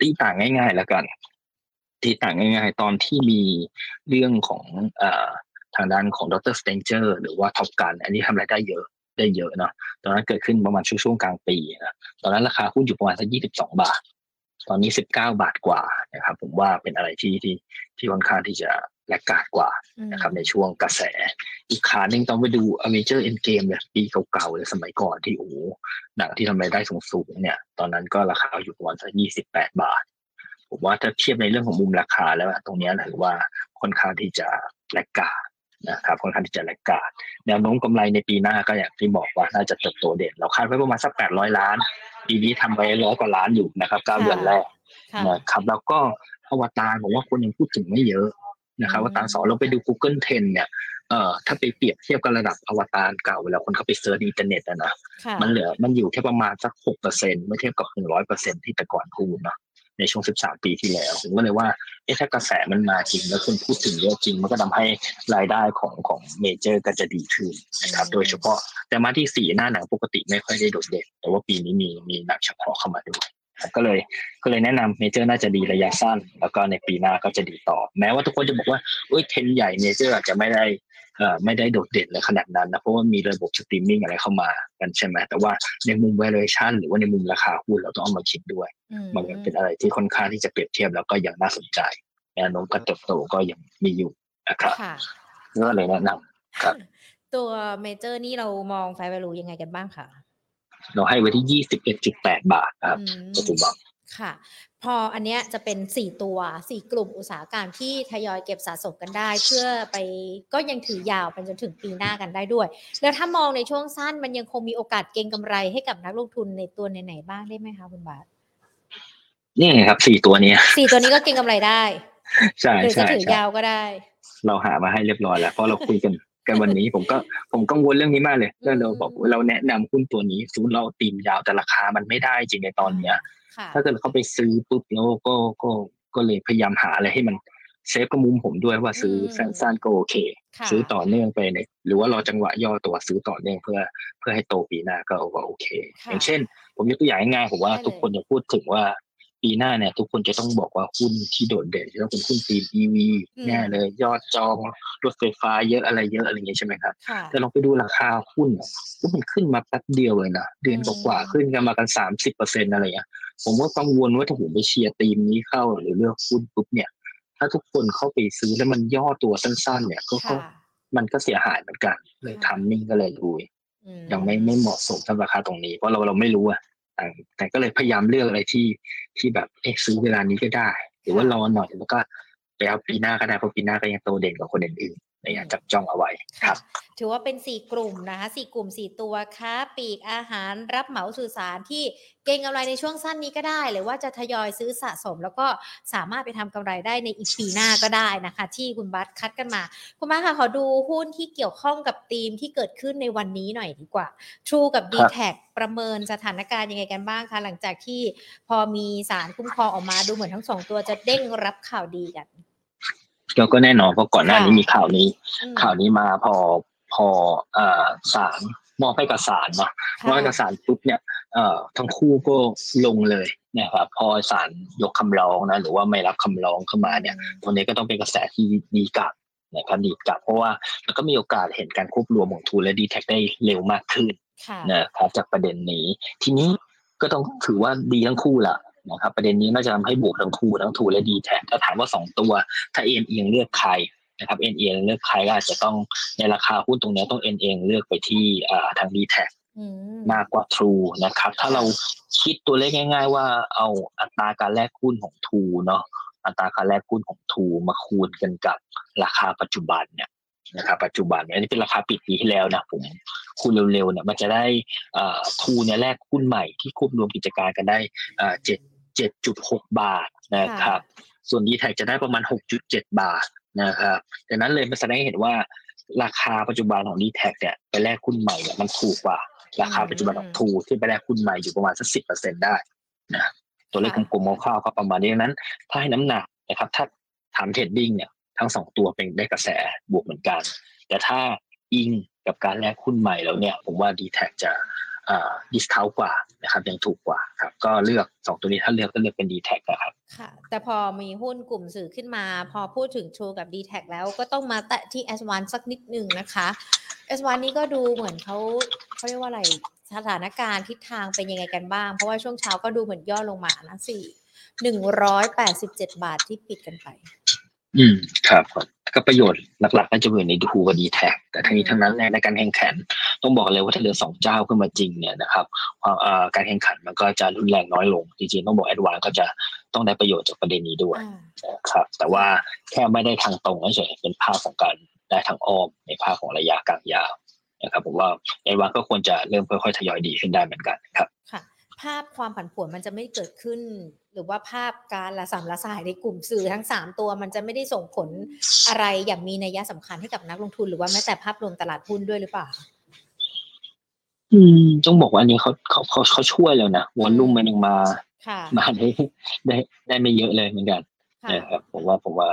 Speaker 2: ตีต่างง่ายๆแล้วกันตีต่างง่าย ๆ ตอนที่มีเรื่องของอทางด้านของ Doctor Strange หรือว่า Top Gun อันนี้ทำรายได้เยอะได้เยอะเนาะตอนนั้นเกิดขึ้นประมาณช่วงช่วงกลางปีนะตอนนั้นราคาหุ้นอยู่ประมาณสักยี่สิบสองบาท ตอนนี้สิบเก้าบาทกว่านะครับ ผมว่าเป็นอะไรที่ที่ที่ค่อนข้างที่จะแลกกาดกว่านะครับ ในช่วงกระแส อีกขาหนึ่งต้องไปดู a v e n g e r Endgame เนี่ยปีเก่าๆเลยสมัยก่อนที่โอ้หนังที่ทำรายได้สูงๆเนี่ย ตอนนั้นก็ราคาอยู่ประมาณสักยี่สิบแปดบาท ผมว่าถ้าเทียบในเรื่องของมุมราคาแล้วตรงนี้ถือว่าค่อนข้างที่จะlaggard นะครับค่อนข้างที่จะ laggard แนวโน้มกำไรในปีหน้าก็อย่างที่บอกว่าน่าจะเติบโตเด่นเราคาดไว้ประมาณสักแปดร้อยล้าน ปีนี้ทำไปร้อยกว่าล้านอยู่นะครับเก้าเดือนแรกนะครับแล้วก็อวตารผมว่าคนยังพูดถึงไม่เยอะนะครับอวตารสองเราไปดู Google Trend เนี่ยเอ่อถ้าไปเปรียบเทียบกับระดับอวตารเก่าเวลาคนเขาไป search อินเทอร์เน็ตนะมันเหลือมันอยู่แค่ประมาณสักหกเปอร์เซ็นต์เมื่อเทียบกับหนึ่งร้อยเปอร์เซ็นต์ที่แต่ก่อนพูดเนาะ ในช่วง 13 ปีที่แล้ว ผมก็เลยว่าเอ๊ะถ้ากระแสมันมาจริง แล้วคนพูดถึงเยอะจริง มันก็ทำให้รายได้ของของเมเจอร์ก็จะดีขึ้นนะครับ โดยเฉพาะไตรมาสที่สี่หน้าหนังปกติไม่ค่อยได้โดดเด่น แต่ว่าปีนี้มีมีหนังเฉพาะเข้ามาด้วยก็เลยก็เลยแนะนำเมเจอร์น่าจะดีระยะสั้น แล้วก็ในปีหน้าก็จะดีต่อ แม้ว่าทุกคนจะบอกว่าเอ้ยเทนใหญ่เมเจอร์อาจจะไม่ได้เอ่อ ไม่ได้โดดเด่นเลยขนาดนั้นนะเพราะว่ามีระบบสตรีมมิ่งอะไรเข้ามากันใช่ไหมแต่ว่าในมุม valuation หรือว่าในมุมราคาหุ้นเราต้องเอามาคิดด้วย มันเป็นอะไรที่ค่อนข้างที่จะเปรียบเทียบแล้วก็ยังน่าสนใจแนวโน้มการเติบโตก็ยังมีอยู่นะครับก็เลยแนะนำครับ
Speaker 1: ตัวเมเจอร์นี่เรามองไฟ value ยังไงกันบ้างคะ
Speaker 2: เราให้ไว้ที่ยี่สิบเอ็ดจุดแปดบาทครับปัจจุบัน
Speaker 1: ค่ะ พออันเนี้ยจะเป็น 4 ตัว 4 กลุ่มอุตสาหกรรมที่ทยอยเก็บสะสมกันได้ เพื่อไปก็ยังถือยาวไปจนถึงปีหน้ากันได้ด้วย แล้วถ้ามองในช่วงสั้นมันยังคงมีโอกาสเก็งกำไรให้กับนักลงทุนในตัวไหนๆบ้างได้ไหมคะคุณบาท
Speaker 2: นี่ครับสี่ตัวนี้
Speaker 1: สี่ตัวนี้ก็เก็งกำไรได้
Speaker 2: ใช่หรือจะ
Speaker 1: ถือยาวก็ได้
Speaker 2: เราหามาให้เรียบร้อยแล้วเพราะเราคุยกัน กันวันนี้ผมก็ผมกังวลเรื่องนี้มากเลยแล้วเราบอกเราแนะนำหุ้นตัวนี้ซูนเราตีมยาวแต่ราคามันไม่ได้จริงในตอนเนี้ย ถ้าเกิดเขาไปซื้อปุ๊บแล้วก็ก็ก็เลยพยายามหาอะไรให้มันเซฟกับมุมผมด้วยว่าซื้อสั้นๆก็โอเค ซื้อต่อเนื่องไปในหรือว่ารอจังหวะย่อตัวซื้อต่อเนื่องเพื่อเพื่อให้โตปีหน้าก็โอเค อย่างเช่น ผมยกตัวอย่างง่ายๆผมว่าทุกคนจะพูดถึงว่า ปีหน้าเนี่ยทุกคนจะต้องบอกว่าหุ้นที่โดดเด่นจะต้องเป็นหุ้นตีม EV แน่เลย ยอดจองรถไฟฟ้าเยอะอะไรเยอะอะไรเงี้ยใช่ไหมครับแต่ลองไปดูราคาหุ้นก็มันขึ้นมาแป๊บเดียวเลยนะเดือนกว่าขึ้นกันมากันสามสิบเปอร์เซ็นต์อะไรเงี้ยผมว่ากังวลว่าถ้าผมไปเชียร์ตีมนี้เข้าหรือเลือกหุ้นปุ๊บเนี่ย ถ้าทุกคนเข้าไปซื้อแล้วมันย่อตัวสั้น ๆ เนี่ยก็มันก็เสียหายเหมือนกัน เลยทำนิ่งก็เลยดูยังไม่ไม่เหมาะสมสำหรับราคาตรงนี้เพราะเราเราไม่รู้อะ แต่แต่ก็เลยพยายามเลือกอะไรที่ที่แบบเอ๊ะซื้อเวลานี้ก็ได้ หรือว่ารอหน่อยแล้วก็ไปเอาปีหน้าก็ได้เพราะปีหน้าก็ยังโตเด่นกว่าคนอื่นๆ ในการจับจ้องเอาไว้ครับ
Speaker 1: ถือว่าเป็น 4 กลุ่มนะคะสี่กลุ่ม 4 ตัวค้าปีกอาหารรับเหมาสื่อสารที่เก่งกำไรในช่วงสั้นนี้ก็ได้ หรือว่าจะทยอยซื้อสะสม แล้วก็สามารถไปทำกำไรได้ในอีกปีหน้าก็ได้นะคะ ที่คุณบัตคัดกันมา คุณบัตค่ะขอดูหุ้นที่เกี่ยวข้องกับธีมที่เกิดขึ้นในวันนี้หน่อยดีกว่า True กับ d t แทประเมินสถานการณ์ยังไงกันบ้างคะหลังจากที่พอมีสารคุ้มครองออกมาดูเหมือนทั้งสองตัวจะเด้งรับข่าวดีกัน
Speaker 2: ก็ก็แน่นอนเพราะก่อนหน้านี้มีข่าวนี้ ข่าวนี้มาพอพอเอ่อศาลมอบให้กับศาลเนาะมอบให้กับศาลปุ๊บเนี่ยเอ่อทั้งคู่ก็ลงเลยนะครับพอศาลยกคำร้องนะหรือว่าไม่รับคำร้องเข้ามาเนี่ยตรงนี้ก็ต้องเป็นกระแสที่ดีกลับนะครับดีกลับ เพราะว่ามันก็มีโอกาสเห็นการควบรวมของทูและดีแท็ได้เร็วมากขึ้นนะครับจากประเด็นนี้ ทีนี้ก็ต้องถือว่าดีทั้งคู่ละ นะครับ ประเด็นนี้น่าจะทำให้บวกทั้งทูทั้งทูและดีแทนถ้าถามว่า 2 ตัว ถ้าเอ็นเอียงเลือกใครนะครับเอ็นเอียงเลือกใครก็อาจจะต้องในราคาหุ้นตรงนี้ต้องเอ็นเอียงเลือกไปที่ทางดีแท็มากกว่าทรูนะครับ ถ้าเราคิดตัวเลขง่าย ๆ ว่าเอาอัตราการแลกหุ้นของทูเนาะอัตราการแลกหุ้นของทูมาคูณกันกับราคาปัจจุบันเนี่ยนะครับปัจจุบันอันนี้เป็นราคาปิดปีที่แล้วนะผมคูณเร็วๆเนี่ยมันจะได้ทูเนี่ยแลกหุ้นใหม่ที่ควบรวมกิจการกันได้เจ็ด เจ็ดจุดหกบาทนะครับ ส่วนดีแท็จะได้ประมาณหกจุดเจ็ดบาทนะครับดังนั้นเลยมันแสดงให้เห็นว่าราคาปัจจุบันของดีแท็เนี่ยไปแลกหุ้นใหม่เนี่ยมันถูกกว่าราคาปัจจุบันของทูที่ไปแลกหุ้นใหม่อยู่ประมาณสักสิบเปอร์เซ็นได้นะตัวเลขกลมๆคร่าวๆก็ประมาณนี้ดังนั้น ถ้าให้น้ำหนักนะครับ ถ้าถามเทรดดิ้งเนี่ยทั้งสองตัวเป็นได้กระแสบวกเหมือนกัน แต่ถ้าอิงกับการแลกหุ้นใหม่แล้วเนี่ย ผมว่า d t แทจะ ดิสคาวกว่านะครับยังถูกกว่าครับก็เลือกสองตัวนี้ถ้าเลือกก็เลือกเป็น d t แทนะครับ
Speaker 1: ค่ะ แต่พอมีหุ้นกลุ่มสื่อขึ้นมา พอพูดถึง True กับ d t แทแล้วก็ต้องมาแตะที่ S1 สักนิดนึงนะคะ S1 นี้ก็ดูเหมือนเขาเขาเรียกว่าอะไรสถานการณ์ทิศทางเป็นยังไงกันบ้าง เพราะว่าช่วงเช้าก็ดูเหมือนย่อลงมานะสี่หนึ่งร้อยแปดสิบเจ็ดบาทที่ปิดกันไป
Speaker 2: อืมครับก็ประโยชน์หลักๆก็จะอยู่ในดูกับดีแท็แต่ ทั้งนี้ทั้งนั้นในการแข่งขันต้องบอกเลยว่าถ้าเหลือสองเจ้าขึ้นมาจริงเนี่ยนะครับการแข่งขันมันก็จะรุนแรงน้อยลงจริงๆต้องบอกแอดวานก็จะต้องได้ประโยชน์จากประเด็นนี้ด้วยนะครับแต่ว่าแค่ไม่ได้ทางตรงเฉยเป็นภาพของการได้ทางอ้อมในภาพของระยะกลางยาวนะครับผมว่าแอดวานก็ควรจะเริ่มค่อยๆทยอยดีขึ้นได้เหมือนกันครับ
Speaker 1: ค่ะ ภาพความผันผวนมันจะไม่เกิดขึ้น หรือว่าภาพการละสามละสายในกลุ่มสื่อทั้งสามตัว มันจะไม่ได้ส่งผลอะไรอย่างมีนัยสำคัญให้กับนักลงทุน หรือว่าแม้แต่ภาพรวมตลาดหุ้นด้วยหรือเปล่า
Speaker 2: อืมต้องบอกว่าอันนี้เขาเขาเขาเขาช่วยแล้วนะวอลลุ่มมันยังมามาได้ได้ได้ไม่เยอะเลยเหมือนกันนะครับผมว่าผมว่า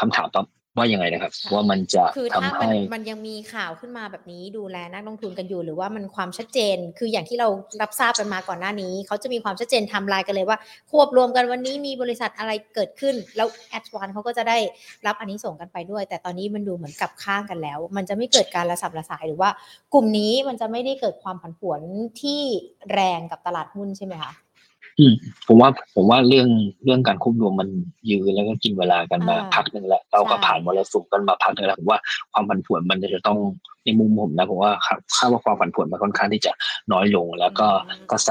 Speaker 2: คำถามต่อ ว่ายังไงนะครับ ว่ามันจะ
Speaker 1: คือถ้ามันมันยังมีข่าวขึ้นมาแบบนี้ดูแลนักลงทุนกันอยู่ หรือว่ามันความชัดเจน คืออย่างที่เรารับทราบกันมาก่อนหน้านี้เขาจะมีความชัดเจนทำลายกันเลยว่า ควบรวมกันวันนี้มีบริษัทอะไรเกิดขึ้น แล้วแอดวานเขาก็จะได้รับอันนี้ส่งกันไปด้วย แต่ตอนนี้มันดูเหมือนกับข้างกันแล้ว มันจะไม่เกิดการระสับระสายหรือว่า กลุ่มนี้มันจะไม่ได้เกิดความผันผวนที่แรงกับตลาดหุ้นใช่ไหมคะ
Speaker 2: อืมผมว่าผมว่าเรื่องเรื่องการควบรวมมันยืนแล้วก็กินเวลากันมาพักหนึ่งแล้วเราก็ผ่านมรสุมกันมาพักหนึ่งแล้วผมว่าความผันผวนมันจะต้องในมุมผมนะผมว่าคาดว่าความผันผวนมันค่อนข้างที่จะน้อยลง แล้วก็กระแส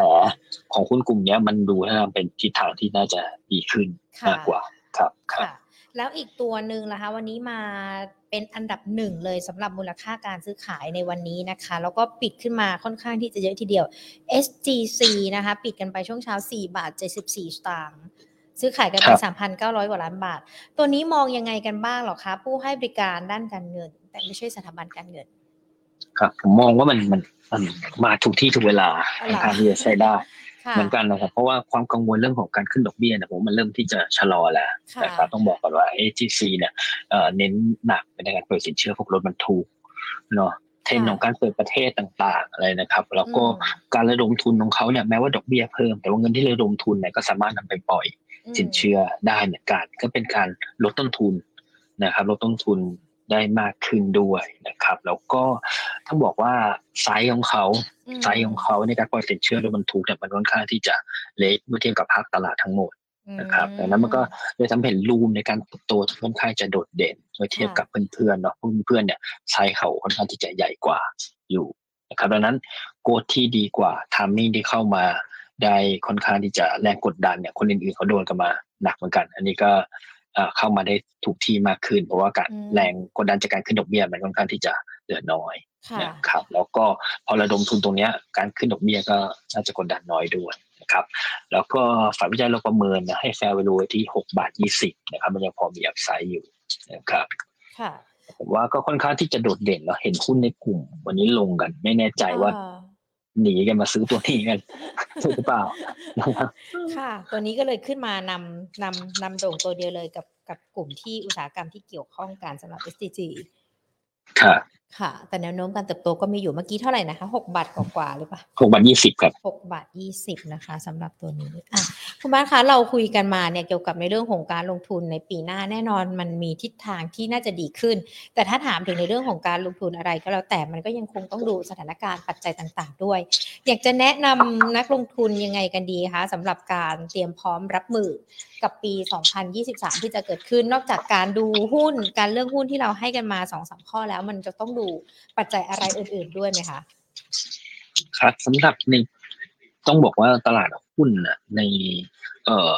Speaker 2: ของหุ้นกลุ่มนี้มันดูน่าเป็นทิศทางที่น่าจะดีขึ้นมากกว่าครับครับ
Speaker 1: แล้วอีกตัวหนึ่งล่ะคะ วันนี้มาเป็นอันดับหนึ่งเลยสำหรับมูลค่าการซื้อขายในวันนี้นะคะ แล้วก็ปิดขึ้นมาค่อนข้างที่จะเยอะทีเดียว SGC นะคะ ปิดกันไปช่วงเช้า 4 บาท 74 สตางค์ซื้อขายกันไป 3,900 กว่าล้านบาท ตัวนี้มองยังไงกันบ้างหรอคะ ผู้ให้บริการด้านการเงิน แต่ไม่ใช่สถาบันการเงิน
Speaker 2: ครับ ผมมองว่ามันมันมันมาถูกที่ถูกเวลาทางที่จะใช้ได้ เหมือนกันนะครับเพราะว่าความกังวลเรื่องของการขึ้นดอกเบี้ยเนี่ยผมมันเริ่มที่จะชะลอแล้วนะครับต้องบอกก่อนว่า AGC เนี่ยเน้นหนักในการเปิดสินเชื่อพวกรถบรรทุกเนาะเทรนของการเปิดประเทศต่างๆอะไรนะครับ แล้วก็การระดมทุนของเขาเนี่ยแม้ว่าดอกเบี้ยเพิ่ม แต่ว่าเงินที่ระดมทุนเนี่ยก็สามารถนำไปปล่อยสินเชื่อได้เหมือนกันก็เป็นการลดต้นทุนนะครับลดต้นทุน ได้มากขึ้นด้วยนะครับ แล้วก็ต้องบอกว่าไซส์ของเขาไซส์ของเขาในการปล่อยสินเชื่อรถบรรทุกเนี่ยมันค่อนข้างที่จะเล็กเมื่อเทียบกับภาคตลาดทั้งหมดนะครับดังนั้นมันก็เลยทำเห็น room ในการโตค่อนข้างจะโดดเด่นเมื่อเทียบกับเพื่อนๆเนาะเพื่อนๆเนี่ยไซส์เขาค่อนข้างที่จะใหญ่กว่าอยู่นะครับดังนั้น growth ที่ดีกว่า timing ที่เข้ามาได้ค่อนข้างที่จะแรงกดดันเนี่ยคนอื่นๆเขาโดนกันมาหนักเหมือนกัน อันนี้ก็ เข้ามาได้ถูกที่มากขึ้น เพราะว่าการแรงกดดันจากการขึ้นดอกเบี้ยมันค่อนข้างที่จะเหลือน้อยนะครับแล้วก็พอระดมทุนตรงนี้การขึ้นดอกเบี้ยก็น่าจะกดดันน้อยด้วยนะครับแล้วก็ฝ่ายวิจัยเราประเมินนะให้แฟร์เวลูที่หกบาทยี่สิบนะครับมันยังพอมีอัพไซด์อยู่นะครับผมว่าก็ค่อนข้างที่จะโดดเด่นแล้วเห็นหุ้นในกลุ่ม วันนี้ลงกันไม่แน่ใจว่า หนีกันมาซื้อตัวนี้กันถูกหรือเปล่า
Speaker 1: ค่ะ ตัวนี้ก็เลยขึ้นมานำนำนำโด่งตัวเดียวเลยกับกับกลุ่มที่อุตสาหกรรมที่เกี่ยวข้องกันสำหรับ SDG
Speaker 2: ค่ะ
Speaker 1: ค่ะ แต่แนวโน้มการเติบโตก็มีอยู่เมื่อกี้เท่าไหร่นะคะหกบาทกว่าหรือเปล่า
Speaker 2: หกบาทยี่สิบครับ
Speaker 1: หกบาทยี่สิบนะคะสำหรับตัวนี้อะคุณบ้านคะเราคุยกันมาเนี่ยเกี่ยวกับในเรื่องของการลงทุนในปีหน้าแน่นอนมันมีทิศทางที่น่าจะดีขึ้น แต่ถ้าถามถึงในเรื่องของการลงทุนอะไรก็แล้วแต่มันก็ยังคงต้องดูสถานการณ์ปัจจัยต่าง ๆ ด้วย อยากจะแนะนำนักลงทุนยังไงกันดีคะสำหรับการเตรียมพร้อมรับมือกับปี 2023 ที่จะเกิดขึ้น นอกจากการดูหุ้น การเลือกหุ้นที่เราให้กันมาสองสามข้อแล้วมันจะต้องดูปัจจัยอะไรอื่น ๆด้วยไหมคะ
Speaker 2: ครับสำหรับในต้องบอกว่าตลาดหุ้นในเอ่อ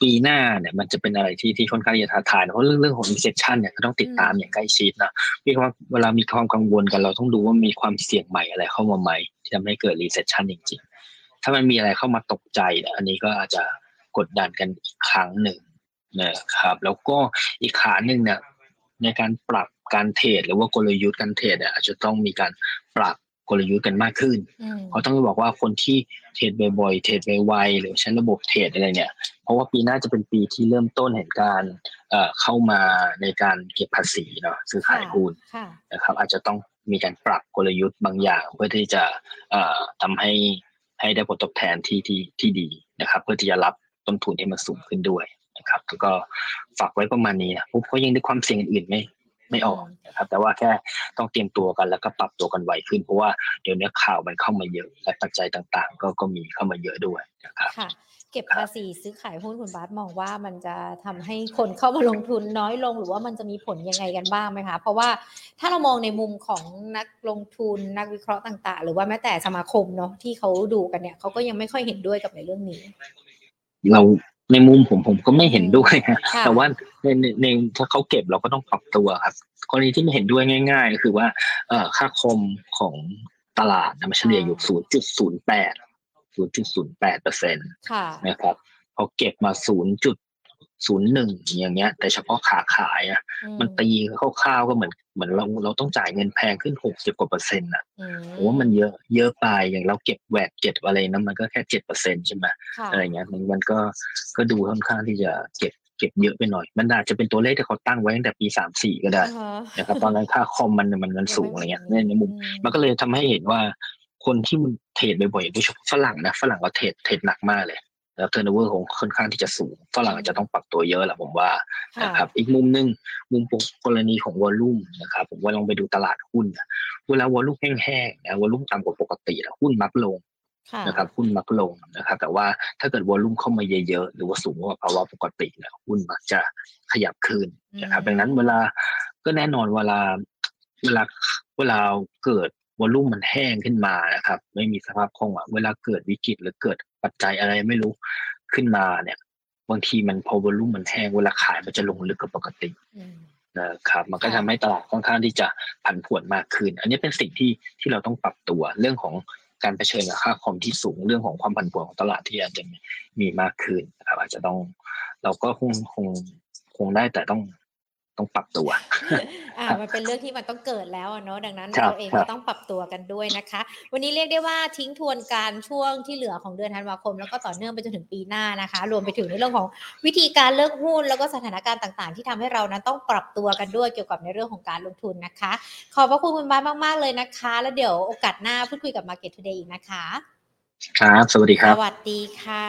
Speaker 2: ปีปีหน้าเนี่ยมันจะเป็นอะไรที่ที่ค่อนข้างจะท้าทายเพราะเรื่องเรื่องของ recession เนี่ยก็ต้องติดตามอย่างใกล้ชิดนะมีความเวลามีความกังวลกันเราต้องดูว่ามีความเสี่ยงใหม่อะไรเข้ามาใหม่ที่ทำให้เกิด recession จริงๆ ถ้ามันมีอะไรเข้ามาตกใจเนี่ยอันนี้ก็อาจจะกดดันกันอีกครั้งหนึ่งนะครับ แล้วก็อีกขาหนึ่งเนี่ยในการปรับ การเทรดหรือว่ากลยุทธ์การเทรดเนี่ยอาจจะต้องมีการปรับกลยุทธ์กันมากขึ้นเพราะต้องบอกว่าคนที่เทรดบ่อยๆ เทรดไวๆหรือใช้ระบบเทรดอะไรเนี่ย เพราะว่าปีหน้าจะเป็นปีที่เริ่มต้นเห็นการเข้ามาในการเก็บภาษีเนาะซื้อขายหุ้นนะครับ อาจจะต้องมีการปรับกลยุทธ์บางอย่าง เพื่อที่จะทำให้ให้ได้ผลตอบแทนที่ที่ที่ดีนะครับ เพื่อที่จะรับต้นทุนที่มันสูงขึ้นด้วยนะครับแล้วก็ฝากไว้ประมาณนี้นะเพราะยังได้ความเสี่ยงอื่นๆไม่ ไม่ออกนะครับ แต่ว่าแค่ต้องเตรียมตัวกันแล้วก็ปรับตัวกันไวขึ้น เพราะว่าเดี๋ยวนี้ข่าวมันเข้ามาเยอะ และปัจจัยต่างๆ ก็ก็มีเข้ามาเยอะด้วยนะครับ
Speaker 1: ค่ะเก็บภาษีซื้อขายหุ้นคุณบาสมองว่ามันจะทำให้คนเข้ามาลงทุนน้อยลงหรือว่ามันจะมีผลยังไงกันบ้างไหมคะเพราะว่าถ้าเรามองในมุมของนักลงทุนนักวิเคราะห์ต่าง ๆ หรือว่าแม้แต่สมาคมเนาะที่เขาดูกันเนี่ยเขาก็ยังไม่ค่อยเห็นด้วยกับในเรื่องนี้
Speaker 2: เรา ในมุมผมผมก็ไม่เห็นด้วยนะแต่ว่าในในถ้าเขาเก็บเราก็ต้องปรับตัวครับกรณีที่ไม่เห็นด้วยง่าย ๆ ก็คือว่าเอ่อค่าคมของตลาดมันเฉลี่ยอยู่0.08 0.08เปอร์เซ็นต์นะครับพอเก็บมา 0. ศูนย์หนึ่งอย่างเงี้ย แต่เฉพาะขาขายอะ มันตีคร่าวๆก็เหมือนเหมือนเราเราต้องจ่ายเงินแพงขึ้นหกสิบกว่าเปอร์เซ็นต์อะผมว่ามันเยอะเยอะไปอย่างเราเก็บแวดเก็บอะไรนั้นมันก็แค่เจ็ดเปอร์เซ็นต์ใช่ไหมอะไรเงี้ยมันมันก็ก็ดูค่อนข้างที่จะเก็บเก็บเยอะไปหน่อย มันอาจจะเป็นตัวเลขที่เขาตั้งไว้ตั้งแต่ปีสามสี่ก็ได้นะครับตอนนั้นค่าคอมมันมันมันสูงอะไรเงี้ยในมุมมันก็เลยทำให้เห็นว่าคนที่มันเทรดบ่อยๆโดยเฉพาะฝรั่งนะฝรั่งก็เทรดเทรดหนักมากเลย แล้ว turnover ของค่อนข้างที่จะสูงฝรั่งจะต้องปรับตัวเยอะแหละผมว่านะครับอีกมุมหนึ่งมุมกรณีของ volume นะครับผมว่าลองไปดูตลาดหุ้นเวลา volume แห้งๆนะ volume ต่ำกว่าปกติแล้วหุ้นมักลงนะครับหุ้นมักลงนะครับ แต่ว่าถ้าเกิด volume เข้ามาเยอะๆหรือว่าสูงกว่าภาวะปกติแล้วหุ้นมักจะขยับขึ้นนะครับดังนั้นเวลาก็แน่นอนเวลาเวลาเวลาเกิด volume มันแห้งขึ้นมานะครับ ไม่มีสภาพคล่องอะเวลาเกิดวิกฤตหรือเกิดปัจจัยอะไรไม่รู้ขึ้นมาเนี่ย บางทีมันพอวอลลุ่มมันแห้งเวลาขายมันจะลงลึกกว่าปกตินะครับ มันก็ทำให้ตลาดค่อนข้างที่จะผันผวนมากขึ้น อันนี้เป็นสิ่งที่ที่เราต้องปรับตัวเรื่องของการเผชิญกับค่าคอมที่สูงเรื่องของความผันผวนของตลาดที่อาจจะมีมากขึ้นนะครับอาจจะต้องเราก็คงคงคงได้แต่ต้อง ต้องปรับตัว
Speaker 1: อ่า มันเป็นเรื่องที่มันต้องเกิดแล้วเนาะดังนั้นเราเองก็ต้องปรับตัวกันด้วยนะคะ วันนี้เรียกได้ว่าทิ้งทวนการช่วงที่เหลือของเดือนธันวาคม แล้วก็ต่อเนื่องไปจนถึงปีหน้านะคะ รวมไปถึงในเรื่องของวิธีการเลือกหุ้นแล้วก็สถานการณ์ต่างๆ ที่ทำให้เรานั้นต้องปรับตัวกันด้วยเกี่ยวกับในเรื่องของการลงทุนนะคะ ขอบพระคุณคุณบ้านมากๆเลยนะคะ แล้วเดี๋ยวโอกาสหน้าพูดคุยกับ Market Today อีกนะคะ
Speaker 2: ครับ สวัสดีครับ
Speaker 1: สวัสดีค่ะ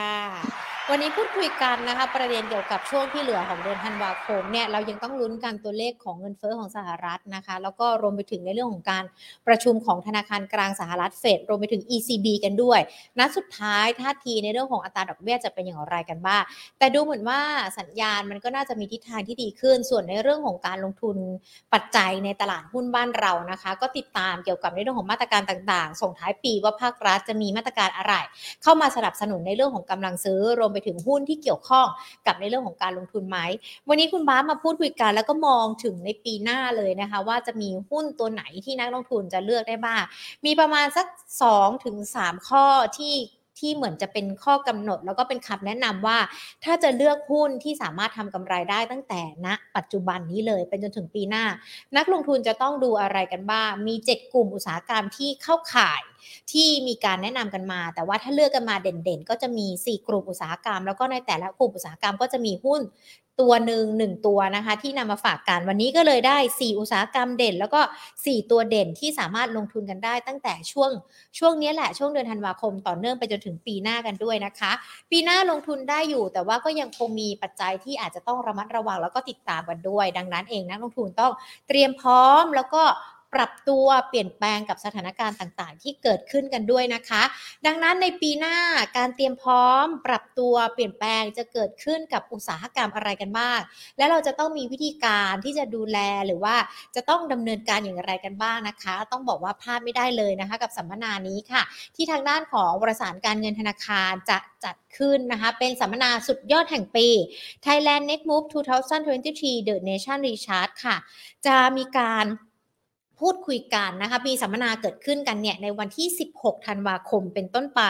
Speaker 1: วันนี้พูดคุยกันนะคะประเด็นเกี่ยวกับช่วงที่เหลือของเดือนธันวาคมเนี่ยเรายังต้องลุ้นกันตัวเลขของเงินเฟ้อของสหรัฐนะคะแล้วก็รวมไปถึงในเรื่องของการประชุมของธนาคารกลางสหรัฐเฟดรวมไปถึง ECB กันด้วยนัดสุดท้ายท่าทีในเรื่องของอัตราดอกเบี้ยจะเป็นอย่างไรกันบ้างแต่ดูเหมือนว่าสัญญาณมันก็น่าจะมีทิศทางที่ดีขึ้น ส่วนในเรื่องของการลงทุนปัจจัยในตลาดหุ้นบ้านเรานะคะ ก็ติดตามเกี่ยวกับในเรื่องของมาตรการต่าง ๆ ส่งท้ายปีว่าภาครัฐจะมีมาตรการอะไร เข้ามาสนับสนุนในเรื่องของกำลังซื้อรวมไปถึงหุ้นที่เกี่ยวข้องกับในเรื่องของการลงทุนไหม วันนี้คุณบ้ามาพูดคุยกันแล้วก็มองถึงในปีหน้าเลยนะคะ ว่าจะมีหุ้นตัวไหนที่นักลงทุนจะเลือกได้บ้าง มีประมาณสัก2ถึงข้อที่ ที่เหมือนจะเป็นข้อกำหนด แล้วก็เป็นคำแนะนำว่า ถ้าจะเลือกหุ้นที่สามารถทำกำไรได้ตั้งแต่ณนะปัจจุบันนี้เลยเป็นจนถึงปีหน้า นักลงทุนจะต้องดูอะไรกันบ้าง มี 7 กลุ่มอุตสาหกรรมที่เข้าข่ายที่มีการแนะนำกันมา แต่ว่าถ้าเลือกกันมาเด่นๆ ก็จะมี 4 กลุ่มอุตสาหกรรม แล้วก็ในแต่ละกลุ่มอุตสาหกรรมก็จะมีหุ้น ตัวหนึ่งหนึ่งตัวนะคะ ที่นำมาฝากกันวันนี้ก็เลยได้ 4 อุตสาหกรรมเด่น แล้วก็ 4 ตัวเด่นที่สามารถลงทุนกันได้ตั้งแต่ช่วงช่วงนี้แหละช่วงเดือนธันวาคมต่อเนื่องไปจนถึงปีหน้ากันด้วยนะคะ ปีหน้าลงทุนได้อยู่ แต่ว่าก็ยังคงมีปัจจัยที่อาจจะต้องระมัดระวังแล้วก็ติดตามกันด้วย ดังนั้นเองนักลงทุนต้องเตรียมพร้อมแล้วก็ ปรับตัวเปลี่ยนแปลงกับสถานการณ์ต่างๆ ที่เกิดขึ้นกันด้วยนะคะ ดังนั้นในปีหน้าการเตรียมพร้อม ปรับตัวเปลี่ยนแปลงจะเกิดขึ้นกับอุตสาหกรรมอะไรกันบ้าง และเราจะต้องมีวิธีการที่จะดูแลหรือว่าจะต้องดำเนินการอย่างไรกันบ้างนะคะ ต้องบอกว่าพลาดไม่ได้เลยนะคะ กับสัมมนานี้ค่ะ ที่ทางด้านของบริษัทการเงินธนาคารจะจัดขึ้นนะคะ เป็นสัมมนาสุดยอดแห่งปี Thailand Next Move 2023 The Nation Recharge ค่ะ จะมีการ พูดคุยกันนะคะมีสัมมนาเกิดขึ้นกันเนี่ยในวันที่ 16 ธันวาคมเป็นต้นไป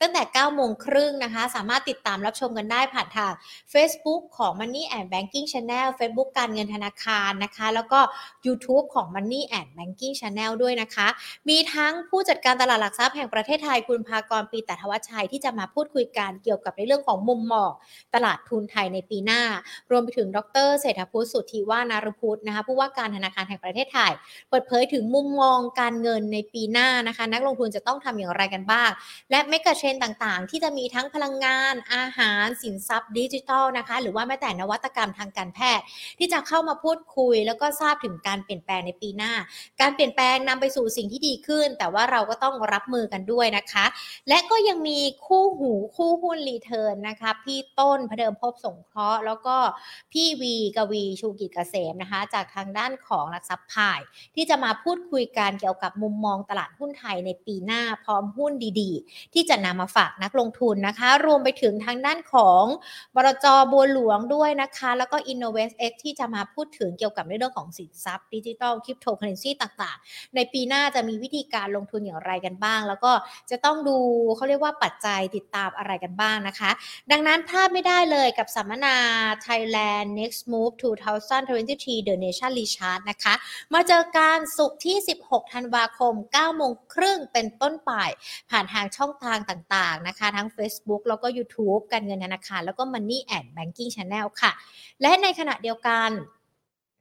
Speaker 1: ตั้งแต่ 9 โมงครึ่งนะคะ สามารถติดตามรับชมกันได้ผ่านทาง Facebook ของ Money and Banking Channel Facebook การเงินธนาคารนะคะ แล้วก็ YouTube ของ Money and Banking Channel ด้วยนะคะ มีทั้งผู้จัดการตลาดหลักทรัพย์แห่งประเทศไทยคุณภากรปีแต่ทวัชชัยที่จะมาพูดคุยกันเกี่ยวกับในเรื่องของมุมมองตลาดทุนไทยในปีหน้า รวมไปถึงดรเศรษฐพุทธสุทธิวานารพุทธนะคะผู้ว่าการธนาคารแห่งประเทศไทยเปิดเผยถึงมุมมองการเงินในปีหน้านะคะ นักลงทุนจะต้องทำอย่างไรกันบ้าง และเมกะเทรนต่างๆ ที่จะมีทั้งพลังงาน อาหาร สินทรัพย์ดิจิทัลนะคะ หรือว่าแม้แต่นวัตกรรมทางการแพทย์ ที่จะเข้ามาพูดคุย แล้วก็ทราบถึงการเปลี่ยนแปลงในปีหน้า การเปลี่ยนแปลงนำไปสู่สิ่งที่ดีขึ้น แต่ว่าเราก็ต้องรับมือกันด้วยนะคะ และก็ยังมีคู่หูคู่หุ้นรีเทิร์นนะคะพี่ต้นพเดิมพบสงเคราะห์แล้วก็พี่วีกวีชูกิจเกษมนะคะ จากทางด้านของหลักทรัพย์พายที่จะมาพูดคุยกันเกี่ยวกับมุมมองตลาดหุ้นไทยในปีหน้าพร้อมหุ้นดีๆ ที่จะนำมาฝากนักลงทุนนะคะ รวมไปถึงทางด้านของบรจบัวหลวงด้วยนะคะ แล้วก็ Innovate X ที่จะมาพูดถึงเกี่ยวกับในเรื่องของสินทรัพย์ดิจิทัลคริปโตเคอเรนซีต่างๆ ในปีหน้าจะมีวิธีการลงทุนอย่างไรกันบ้าง แล้วก็จะต้องดูเขาเรียกว่าปัจจัยติดตามอะไรกันบ้างนะคะ ดังนั้นพลาดไม่ได้เลยกับสัมมนา Thailand Next Move 2023 The Nation Recharge นะคะ มาเจอกันศุกร์ที่ 16 ธันวาคม 9 โมงครึ่งเป็นต้นไป ผ่านทางช่องทางต่างๆนะคะ ทั้ง Facebook แล้วก็ YouTube การเงินธนาคาร แล้วก็ Money and Banking Channel ค่ะ และในขณะเดียวกัน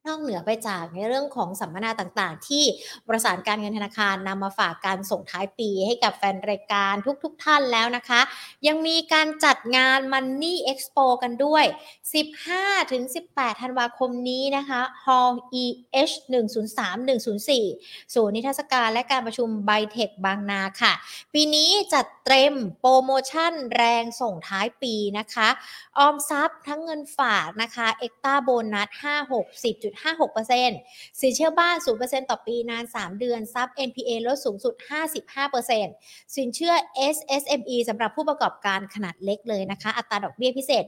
Speaker 1: นอกเหนือไปจากในเรื่องของสัมมนาต่างๆ ที่ประสานการเงินธนาคารนำมาฝากการส่งท้ายปีให้กับแฟนรายการทุกๆทท่านแล้วนะคะ ยังมีการจัดงาน Money Expo กันด้วย 15-18 ธันวาคมนี้นะคะ Hall EH 103 104 ศูนย์นิทรรศการและการประชุมไบเทคบางนาค่ะ ปีนี้จัดเต็มโปรโมชั่นแรงส่งท้ายปีนะคะ ออมทรัพย์ทั้งเงินฝากนะคะเอ็กตาโบนัส 5-60. 0.56%สินเชื่อบ้าน 0%ต่อปีนาน 3 เดือนซับ NPA ลดสูงสุด 55%สินเชื่อ SME สำหรับผู้ประกอบการขนาดเล็กเลยนะคะ อัตราดอกเบี้ยพิเศษ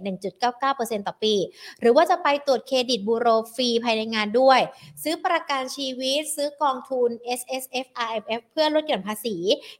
Speaker 1: 1.99%ต่อปี หรือว่าจะไปตรวจเครดิตบูโรฟรีภายในงานด้วย ซื้อประกันชีวิต ซื้อกองทุน S S F R F F เพื่อลดหย่อนภาษี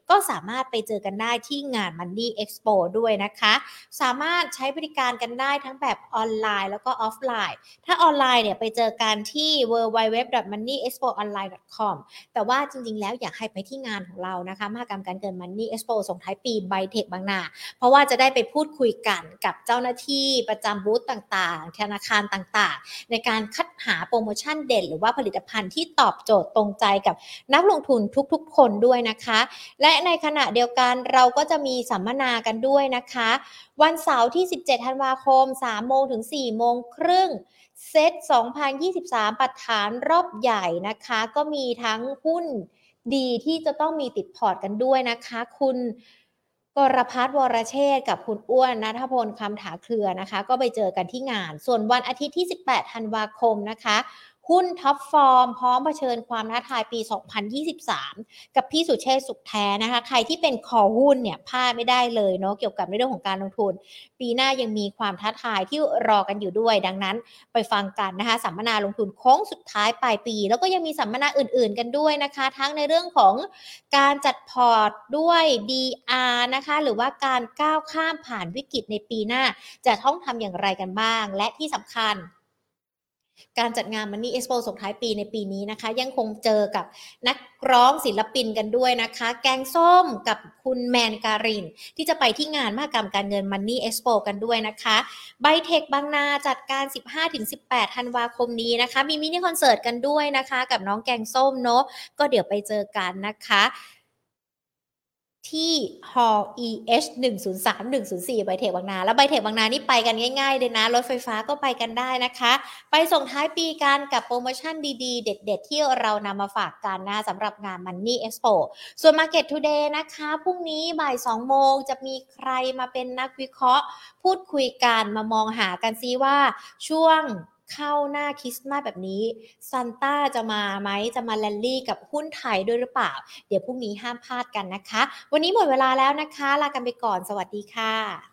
Speaker 1: ก็สามารถไปเจอกันได้ที่งาน Money Expo ด้วยนะคะ สามารถใช้บริการกันได้ทั้งแบบออนไลน์แล้วก็ออฟไลน์ ถ้าออนไลน์เนี่ยไปเจอกันที่ www.moneyexpoonline.com แต่ว่าจริง ๆ แล้วอยากให้ไปที่งานของเรานะคะมหกรรมการเงิน Money Expo ส่งท้ายปีไบเทคบางนา เพราะว่าจะได้ไปพูดคุยกันกับเจ้าหน้าที่ประจำบูธต่างๆ ธนาคารต่างๆ ในการคัดหาโปรโมชั่นเด่นหรือว่าผลิตภัณฑ์ที่ตอบโจทย์ตรงใจกับนักลงทุนทุกๆ คนด้วยนะคะ และในขณะเดียวกันเราก็จะมีสัมมนากันด้วยนะคะ วันเสาร์ที่ 17 ธันวาคม 3 โมงถึง 4 โมงครึ่ง เซต2023 ปัดฐานรอบใหญ่นะคะ ก็มีทั้งหุ้นดีที่จะต้องมีติดพอร์ตกันด้วยนะคะ คุณกรพัฒน์วรเชษกับคุณอ้วนนัทพลคำถาเครือนะคะ ก็ไปเจอกันที่งาน ส่วนวันอาทิตย์ที่ 18 ธันวาคมนะคะ หุ้น top form พร้อมเผชิญความท้าทายปี 2023 กับพี่สุเชษสุขแท้นะคะ ใครที่เป็นคอหุ้นเนี่ยพลาดไม่ได้เลยเนาะเกี่ยวกับในเรื่องของการลงทุน ปีหน้ายังมีความท้าทายที่รอกันอยู่ด้วย ดังนั้นไปฟังกันนะคะสัมมนาลงทุนโค้งสุดท้ายปลายปี แล้วก็ยังมีสัมมนาอื่น ๆ กันด้วยนะคะ ทั้งในเรื่องของการจัดพอร์ตด้วย DR นะคะ หรือว่าการก้าวข้ามผ่านวิกฤตในปีหน้า จะต้องทำอย่างไรกันบ้าง และที่สำคัญ การจัดงาน Money Expo ส่งท้ายปีในปีนี้นะคะ ยังคงเจอกับนักร้องศิลปินกันด้วยนะคะ แกงส้มกับคุณแมนการิน ที่จะไปที่งานมหกรรมการเงิน Money Expo กันด้วยนะคะไบเทคบางนาจัดการ 15-18 ธันวาคมนี้นะคะ มีมินิคอนเสิร์ตกันด้วยนะคะ กับน้องแกงส้มเนาะก็เดี๋ยวไปเจอกันนะคะ ที่ Hall EH 103 104 ไบเทคบางนา แล้วไบเทคบางนานี่ไปกันง่ายๆเลยนะ รถไฟฟ้าก็ไปกันได้นะคะ ไปส่งท้ายปีกันกับโปรโมชั่นดีๆ เด็ดๆ ที่เรานำมาฝากกันนะสำหรับงาน Money Expo ส่วน Market Today นะคะ พรุ่งนี้บ่าย 2 โมงจะมีใครมาเป็นนักวิเคราะห์ พูดคุยกันมามองหากันซิว่าช่วง เข้าหน้าคริสต์มาสแบบนี้ซันต้าจะมาไหมจะมาแลนลี่กับหุ้นไทยด้วยหรือเปล่า เดี๋ยวพรุ่งนี้ห้ามพลาดกันนะคะ วันนี้หมดเวลาแล้วนะคะ ลากันไปก่อนสวัสดีค่ะ